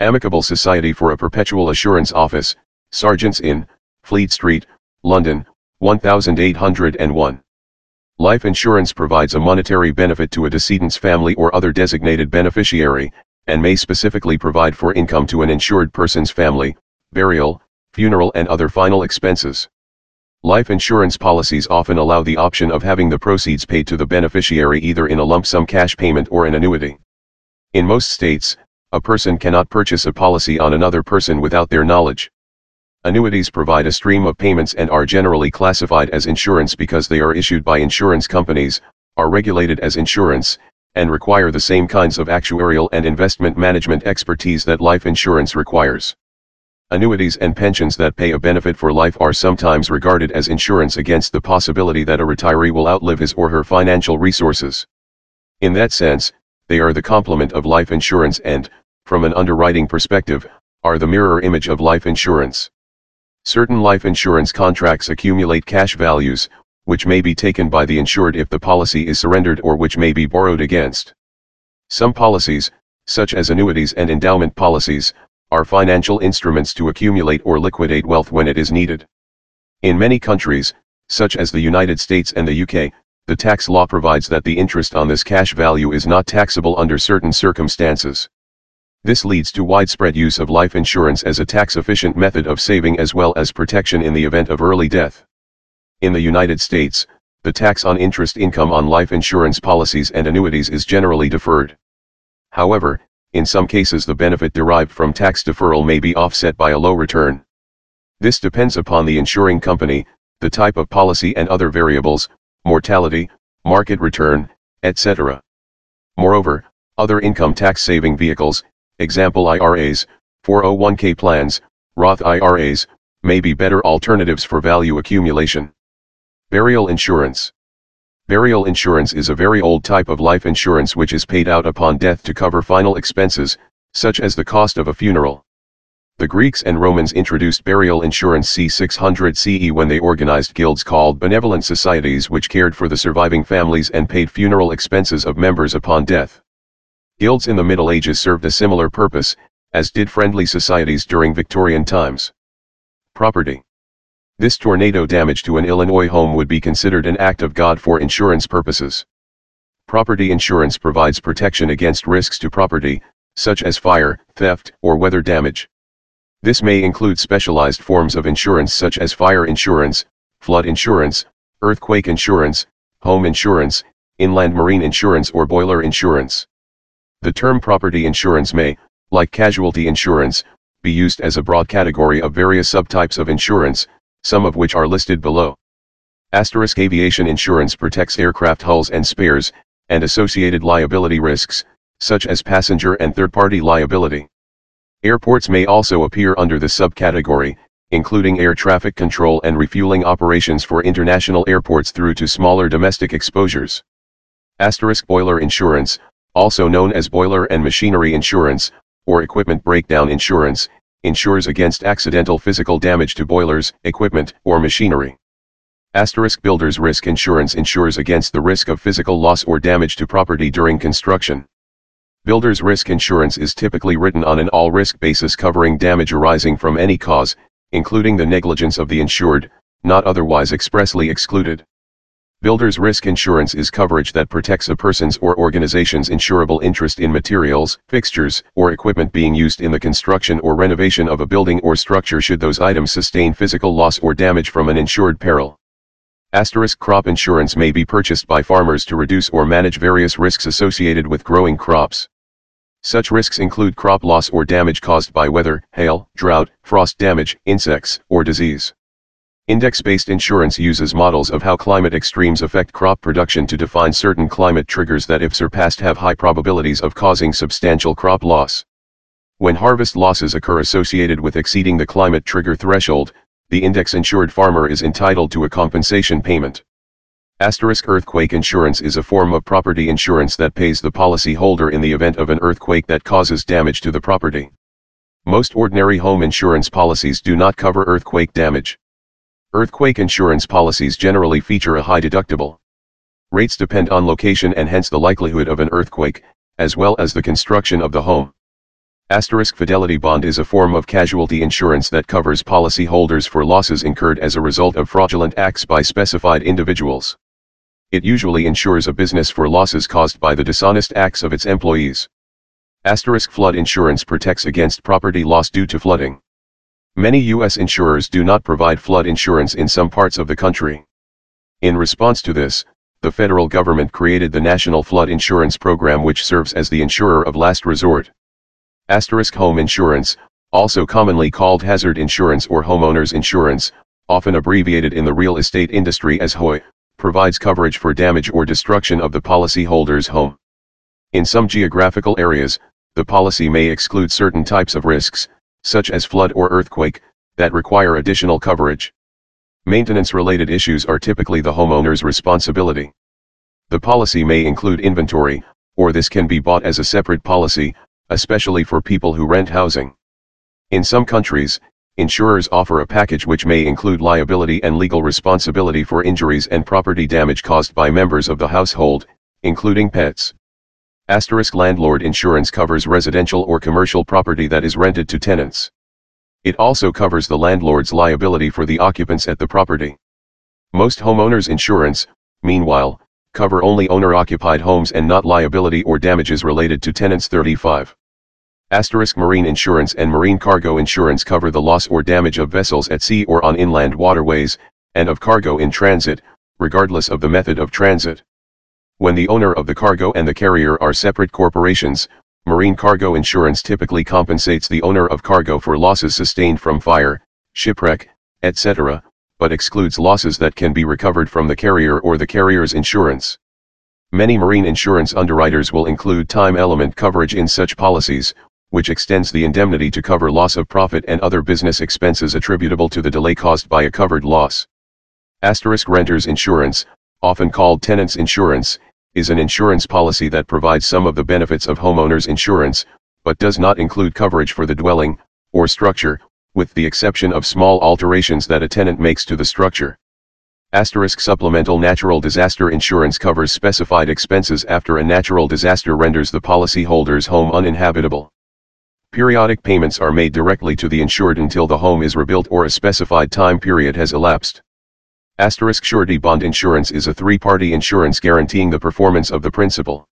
Amicable Society for a Perpetual Assurance Office, Sergeants Inn, Fleet Street, London, 1801. Life insurance provides a monetary benefit to a decedent's family or other designated beneficiary, and may specifically provide for income to an insured person's family, burial, funeral and other final expenses. Life insurance policies often allow the option of having the proceeds paid to the beneficiary either in a lump sum cash payment or an annuity. In most states, a person cannot purchase a policy on another person without their knowledge. Annuities provide a stream of payments and are generally classified as insurance because they are issued by insurance companies, are regulated as insurance, and require the same kinds of actuarial and investment management expertise that life insurance requires. Annuities and pensions that pay a benefit for life are sometimes regarded as insurance against the possibility that a retiree will outlive his or her financial resources. In that sense, they are the complement of life insurance and, from an underwriting perspective, are the mirror image of life insurance. Certain life insurance contracts accumulate cash values, which may be taken by the insured if the policy is surrendered or which may be borrowed against. Some policies, such as annuities and endowment policies, are financial instruments to accumulate or liquidate wealth when it is needed. In many countries, such as the United States and the UK, the tax law provides that the interest on this cash value is not taxable under certain circumstances. This leads to widespread use of life insurance as a tax-efficient method of saving as well as protection in the event of early death. In the United States, the tax on interest income on life insurance policies and annuities is generally deferred. However, in some cases the benefit derived from tax deferral may be offset by a low return. This depends upon the insuring company, the type of policy and other variables, mortality, market return, etc. Moreover, other income tax saving vehicles, example IRAs, 401k plans, Roth IRAs, may be better alternatives for value accumulation. Burial insurance. Burial insurance is a very old type of life insurance which is paid out upon death to cover final expenses, such as the cost of a funeral. The Greeks and Romans introduced burial insurance c. 600 CE when they organized guilds called benevolent societies which cared for the surviving families and paid funeral expenses of members upon death. Guilds in the Middle Ages served a similar purpose, as did friendly societies during Victorian times. Property this tornado damage to an Illinois home would be considered an act of God for insurance purposes. Property insurance provides protection against risks to property, such as fire, theft, or weather damage. This may include specialized forms of insurance such as fire insurance, flood insurance, earthquake insurance, home insurance, inland marine insurance or boiler insurance. The term property insurance may, like casualty insurance, be used as a broad category of various subtypes of insurance, some of which are listed below. Asterisk aviation insurance protects aircraft hulls and spares, and associated liability risks, such as passenger and third-party liability. Airports may also appear under the subcategory, including air traffic control and refueling operations for international airports through to smaller domestic exposures. Asterisk boiler insurance, also known as boiler and machinery insurance, or equipment breakdown insurance, insures against accidental physical damage to boilers, equipment, or machinery. Asterisk Builder's Risk Insurance insures against the risk of physical loss or damage to property during construction. Builder's risk insurance is typically written on an all-risk basis covering damage arising from any cause, including the negligence of the insured, not otherwise expressly excluded. Builder's risk insurance is coverage that protects a person's or organization's insurable interest in materials, fixtures, or equipment being used in the construction or renovation of a building or structure should those items sustain physical loss or damage from an insured peril. Asterisk crop insurance may be purchased by farmers to reduce or manage various risks associated with growing crops. Such risks include crop loss or damage caused by weather, hail, drought, frost damage, insects, or disease. Index-based insurance uses models of how climate extremes affect crop production to define certain climate triggers that if surpassed have high probabilities of causing substantial crop loss. When harvest losses occur associated with exceeding the climate trigger threshold, the index-insured farmer is entitled to a compensation payment. Asterisk earthquake insurance is a form of property insurance that pays the policyholder in the event of an earthquake that causes damage to the property. Most ordinary home insurance policies do not cover earthquake damage. Earthquake insurance policies generally feature a high deductible. Rates depend on location and hence the likelihood of an earthquake, as well as the construction of the home. Asterisk Fidelity Bond is a form of casualty insurance that covers policyholders for losses incurred as a result of fraudulent acts by specified individuals. It usually insures a business for losses caused by the dishonest acts of its employees. Asterisk Flood insurance protects against property loss due to flooding. Many U.S. insurers do not provide flood insurance in some parts of the country. In response to this, the federal government created the National Flood Insurance Program which serves as the insurer of last resort. Asterisk Home Insurance, also commonly called hazard insurance or homeowner's insurance, often abbreviated in the real estate industry as HOI, provides coverage for damage or destruction of the policyholder's home. In some geographical areas, the policy may exclude certain types of risks, such as flood or earthquake, that require additional coverage. Maintenance-related issues are typically the homeowner's responsibility. The policy may include inventory, or this can be bought as a separate policy, especially for people who rent housing. In some countries, insurers offer a package which may include liability and legal responsibility for injuries and property damage caused by members of the household, including pets. Asterisk landlord insurance covers residential or commercial property that is rented to tenants. It also covers the landlord's liability for the occupants at the property. Most homeowners insurance, meanwhile, cover only owner-occupied homes and not liability or damages related to tenants 35. Asterisk marine insurance and marine cargo insurance cover the loss or damage of vessels at sea or on inland waterways, and of cargo in transit, regardless of the method of transit. When the owner of the cargo and the carrier are separate corporations, marine cargo insurance typically compensates the owner of cargo for losses sustained from fire, shipwreck, etc., but excludes losses that can be recovered from the carrier or the carrier's insurance. Many marine insurance underwriters will include time element coverage in such policies, which extends the indemnity to cover loss of profit and other business expenses attributable to the delay caused by a covered loss. Asterisk renters insurance, often called tenants insurance, is an insurance policy that provides some of the benefits of homeowners insurance, but does not include coverage for the dwelling, or structure, with the exception of small alterations that a tenant makes to the structure. Asterisk supplemental natural disaster insurance covers specified expenses after a natural disaster renders the policyholder's home uninhabitable. Periodic payments are made directly to the insured until the home is rebuilt or a specified time period has elapsed. Asterisk surety bond insurance is a three-party insurance guaranteeing the performance of the principal.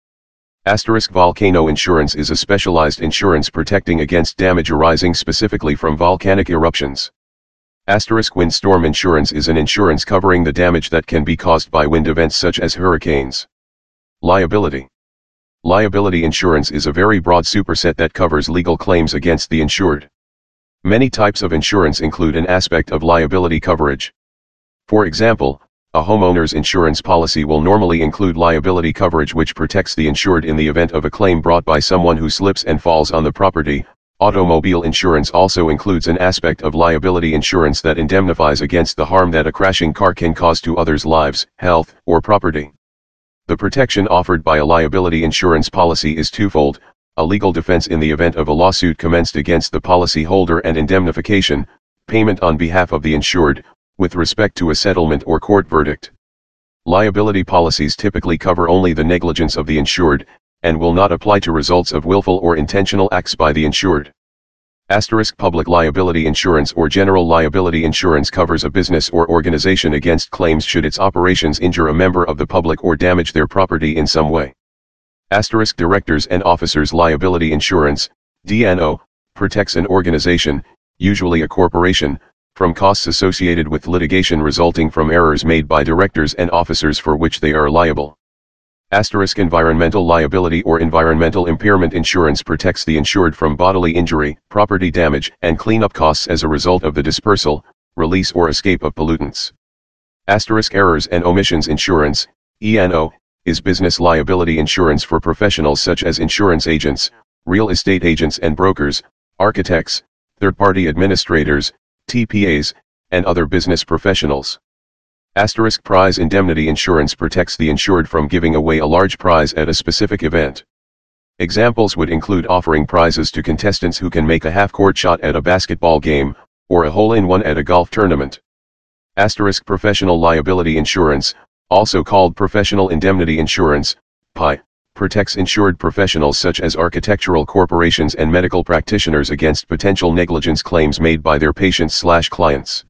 Asterisk volcano insurance is a specialized insurance protecting against damage arising specifically from volcanic eruptions. Asterisk windstorm insurance is an insurance covering the damage that can be caused by wind events such as hurricanes. Liability. Liability insurance is a very broad superset that covers legal claims against the insured. Many types of insurance include an aspect of liability coverage. For example, a homeowner's insurance policy will normally include liability coverage which protects the insured in the event of a claim brought by someone who slips and falls on the property. Automobile insurance also includes an aspect of liability insurance that indemnifies against the harm that a crashing car can cause to others' lives, health, or property. The protection offered by a liability insurance policy is twofold, a legal defense in the event of a lawsuit commenced against the policyholder and indemnification, payment on behalf of the insured, with respect to a settlement or court verdict. Liability policies typically cover only the negligence of the insured, and will not apply to results of willful or intentional acts by the insured. Asterisk public liability insurance or general liability insurance covers a business or organization against claims should its operations injure a member of the public or damage their property in some way. Asterisk Directors and Officers Liability Insurance, D&O, protects an organization, usually a corporation, from costs associated with litigation resulting from errors made by directors and officers for which they are liable. Asterisk Environmental liability or environmental impairment insurance protects the insured from bodily injury, property damage, and cleanup costs as a result of the dispersal, release or escape of pollutants. Asterisk Errors and Omissions Insurance, E&O, is business liability insurance for professionals such as insurance agents, real estate agents and brokers, architects, third-party administrators, TPAs, and other business professionals. Asterisk prize indemnity insurance protects the insured from giving away a large prize at a specific event. Examples would include offering prizes to contestants who can make a half-court shot at a basketball game, or a hole-in-one at a golf tournament. Asterisk professional liability insurance, also called professional indemnity insurance, PI, protects insured professionals such as architectural corporations and medical practitioners against potential negligence claims made by their patients/clients.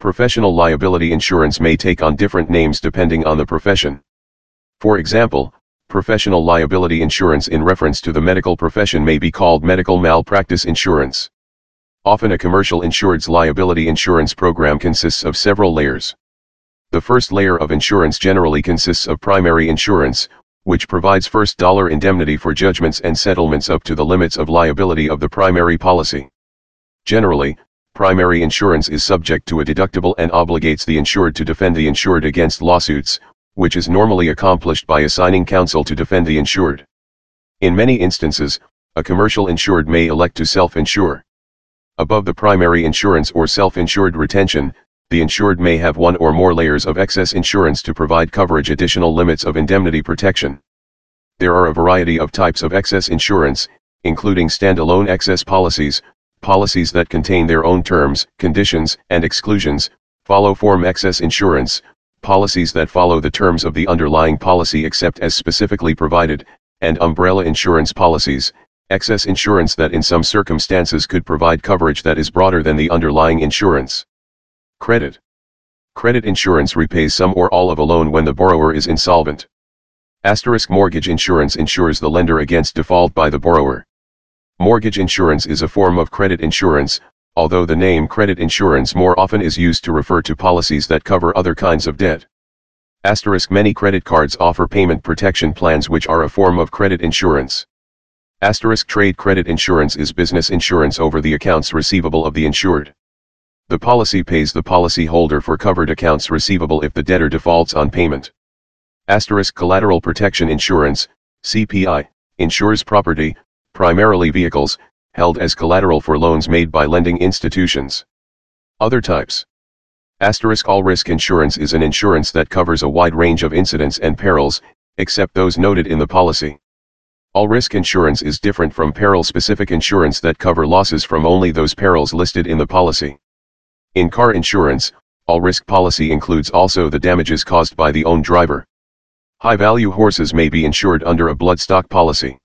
Professional liability insurance may take on different names depending on the profession. For example, professional liability insurance in reference to the medical profession may be called medical malpractice insurance. Often a commercial insured's liability insurance program consists of several layers. The first layer of insurance generally consists of primary insurance, which provides first dollar indemnity for judgments and settlements up to the limits of liability of the primary policy. Generally, primary insurance is subject to a deductible and obligates the insured to defend the insured against lawsuits, which is normally accomplished by assigning counsel to defend the insured. In many instances, a commercial insured may elect to self-insure. Above the primary insurance or self-insured retention, the insured may have one or more layers of excess insurance to provide coverage additional limits of indemnity protection. There are a variety of types of excess insurance, including standalone excess policies, policies that contain their own terms, conditions, and exclusions, follow form excess insurance, policies that follow the terms of the underlying policy except as specifically provided, and umbrella insurance policies, excess insurance that in some circumstances could provide coverage that is broader than the underlying insurance. Credit. Credit insurance repays some or all of a loan when the borrower is insolvent. Asterisk mortgage insurance insures the lender against default by the borrower. Mortgage insurance is a form of credit insurance, although the name credit insurance more often is used to refer to policies that cover other kinds of debt. Asterisk many credit cards offer payment protection plans which are a form of credit insurance. Asterisk trade credit insurance is business insurance over the accounts receivable of the insured. The policy pays the policyholder for covered accounts receivable if the debtor defaults on payment. Asterisk Collateral Protection Insurance, CPI, insures property, primarily vehicles, held as collateral for loans made by lending institutions. Other types. Asterisk All Risk Insurance is an insurance that covers a wide range of incidents and perils, except those noted in the policy. All risk insurance is different from peril specific insurance that cover losses from only those perils listed in the policy. In car insurance, all risk policy includes also the damages caused by the own driver. High value horses may be insured under a bloodstock policy.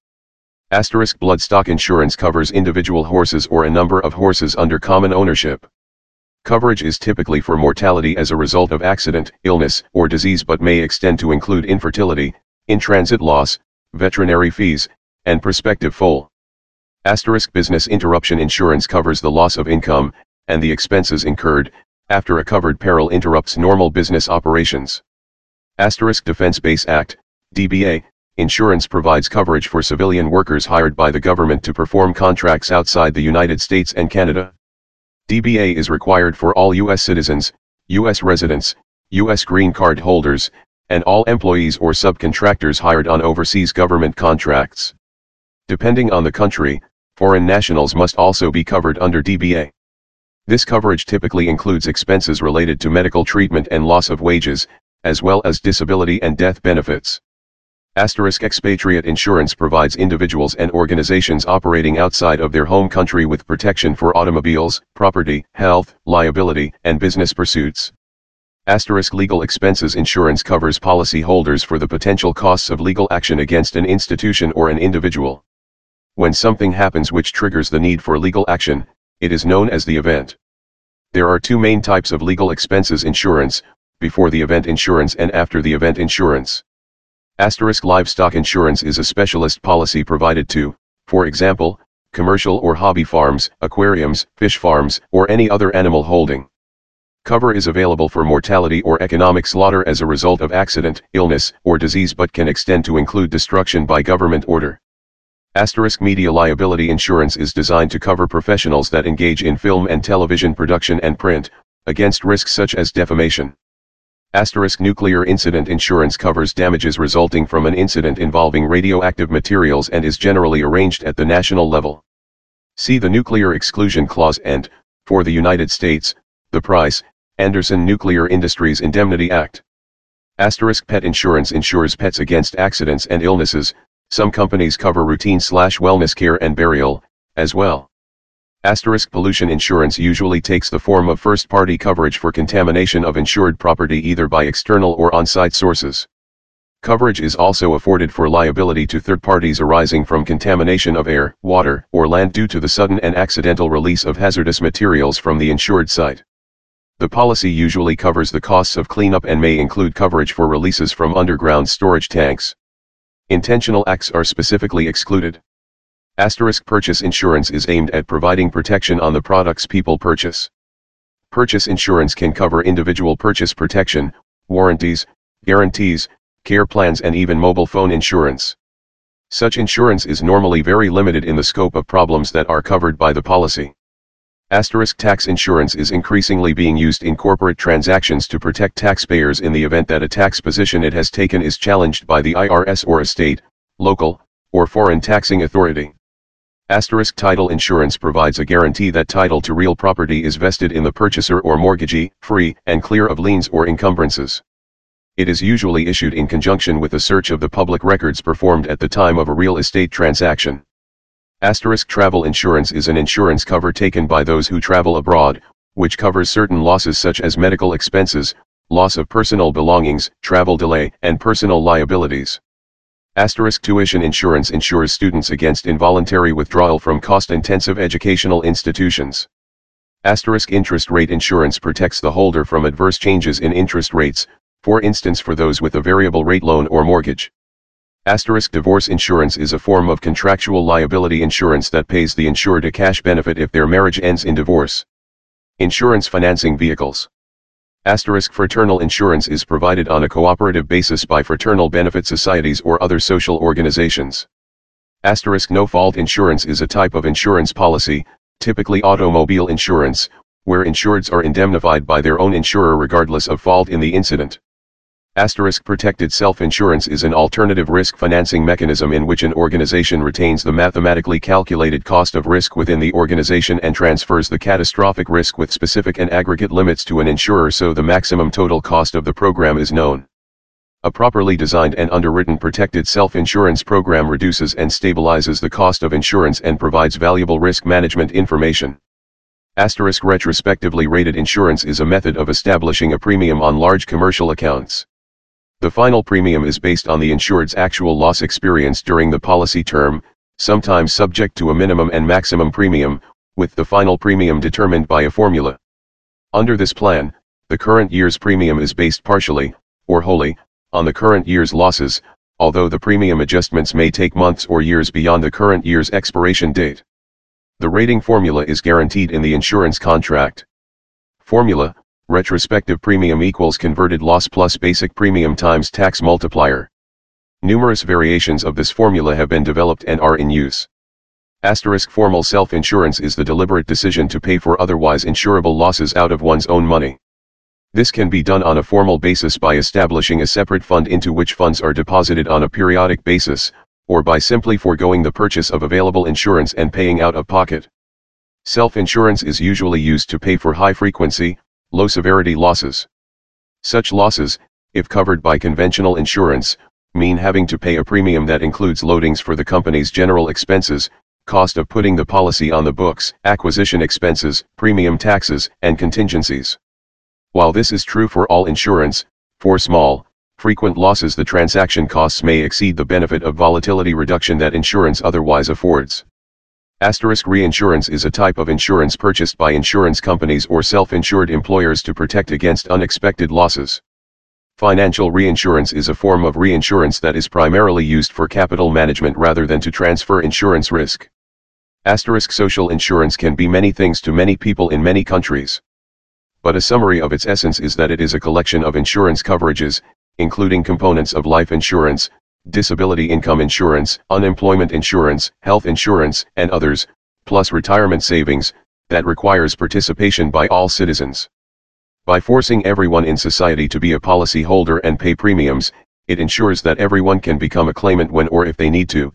Asterisk bloodstock insurance covers individual horses or a number of horses under common ownership. Coverage is typically for mortality as a result of accident, illness, or disease but may extend to include infertility, in-transit loss, veterinary fees, and prospective foal. Asterisk business interruption insurance covers the loss of income, and the expenses incurred, after a covered peril interrupts normal business operations. Asterisk Defense Base Act, DBA, insurance provides coverage for civilian workers hired by the government to perform contracts outside the United States and Canada. DBA is required for all U.S. citizens, U.S. residents, U.S. green card holders, and all employees or subcontractors hired on overseas government contracts. Depending on the country, foreign nationals must also be covered under DBA. This coverage typically includes expenses related to medical treatment and loss of wages, as well as disability and death benefits. Asterisk expatriate insurance provides individuals and organizations operating outside of their home country with protection for automobiles, property, health, liability, and business pursuits. Asterisk legal expenses insurance covers policyholders for the potential costs of legal action against an institution or an individual. When something happens which triggers the need for legal action, it is known as the event. There are two main types of legal expenses insurance, before the event insurance and after the event insurance. Asterisk livestock insurance is a specialist policy provided to, for example, commercial or hobby farms, aquariums, fish farms, or any other animal holding. Cover is available for mortality or economic slaughter as a result of accident, illness, or disease but can extend to include destruction by government order. Asterisk media liability insurance is designed to cover professionals that engage in film and television production and print, against risks such as defamation. Asterisk nuclear incident insurance covers damages resulting from an incident involving radioactive materials and is generally arranged at the national level. See the Nuclear Exclusion Clause and, for the United States, the Price, Anderson Nuclear Industries Indemnity Act. Asterisk pet insurance insures pets against accidents and illnesses, some companies cover routine slash wellness care and burial, as well. Asterisk pollution insurance usually takes the form of first-party coverage for contamination of insured property either by external or on-site sources. Coverage is also afforded for liability to third parties arising from contamination of air, water, or land due to the sudden and accidental release of hazardous materials from the insured site. The policy usually covers the costs of cleanup and may include coverage for releases from underground storage tanks. Intentional acts are specifically excluded. Asterisk purchase insurance is aimed at providing protection on the products people purchase. Purchase insurance can cover individual purchase protection, warranties, guarantees, care plans and even mobile phone insurance. Such insurance is normally very limited in the scope of problems that are covered by the policy. Asterisk tax insurance is increasingly being used in corporate transactions to protect taxpayers in the event that a tax position it has taken is challenged by the IRS or a state, local, or foreign taxing authority. Asterisk title insurance provides a guarantee that title to real property is vested in the purchaser or mortgagee, free and clear of liens or encumbrances. It is usually issued in conjunction with a search of the public records performed at the time of a real estate transaction. Asterisk travel insurance is an insurance cover taken by those who travel abroad, which covers certain losses such as medical expenses, loss of personal belongings, travel delay, and personal liabilities. Asterisk tuition insurance insures students against involuntary withdrawal from cost-intensive educational institutions. Asterisk interest rate insurance protects the holder from adverse changes in interest rates, for instance for those with a variable rate loan or mortgage. Asterisk divorce insurance is a form of contractual liability insurance that pays the insured a cash benefit if their marriage ends in divorce. Insurance financing vehicles. Asterisk fraternal insurance is provided on a cooperative basis by fraternal benefit societies or other social organizations. Asterisk no-fault insurance is a type of insurance policy, typically automobile insurance, where insureds are indemnified by their own insurer regardless of fault in the incident. Asterisk protected self-insurance is an alternative risk financing mechanism in which an organization retains the mathematically calculated cost of risk within the organization and transfers the catastrophic risk with specific and aggregate limits to an insurer so the maximum total cost of the program is known. A properly designed and underwritten protected self-insurance program reduces and stabilizes the cost of insurance and provides valuable risk management information. Asterisk retrospectively rated insurance is a method of establishing a premium on large commercial accounts. The final premium is based on the insured's actual loss experience during the policy term, sometimes subject to a minimum and maximum premium, with the final premium determined by a formula. Under this plan, the current year's premium is based partially, or wholly, on the current year's losses, although the premium adjustments may take months or years beyond the current year's expiration date. The rating formula is guaranteed in the insurance contract. Formula, retrospective premium equals converted loss plus basic premium times tax multiplier. Numerous variations of this formula have been developed and are in use. Asterisk formal self-insurance is the deliberate decision to pay for otherwise insurable losses out of one's own money. This can be done on a formal basis by establishing a separate fund into which funds are deposited on a periodic basis, or by simply foregoing the purchase of available insurance and paying out of pocket. Self-insurance is usually used to pay for high-frequency, low-severity losses. Such losses, if covered by conventional insurance, mean having to pay a premium that includes loadings for the company's general expenses, cost of putting the policy on the books, acquisition expenses, premium taxes, and contingencies. While this is true for all insurance, for small, frequent losses the transaction costs may exceed the benefit of volatility reduction that insurance otherwise affords. Asterisk reinsurance is a type of insurance purchased by insurance companies or self-insured employers to protect against unexpected losses. Financial reinsurance is a form of reinsurance that is primarily used for capital management rather than to transfer insurance risk. Asterisk social insurance can be many things to many people in many countries but a summary of its essence is that it is a collection of insurance coverages, including components of life insurance, disability income insurance, unemployment insurance, health insurance, and others, plus retirement savings, that requires participation by all citizens. By forcing everyone in society to be a policy holder and pay premiums, it ensures that everyone can become a claimant when or if they need to,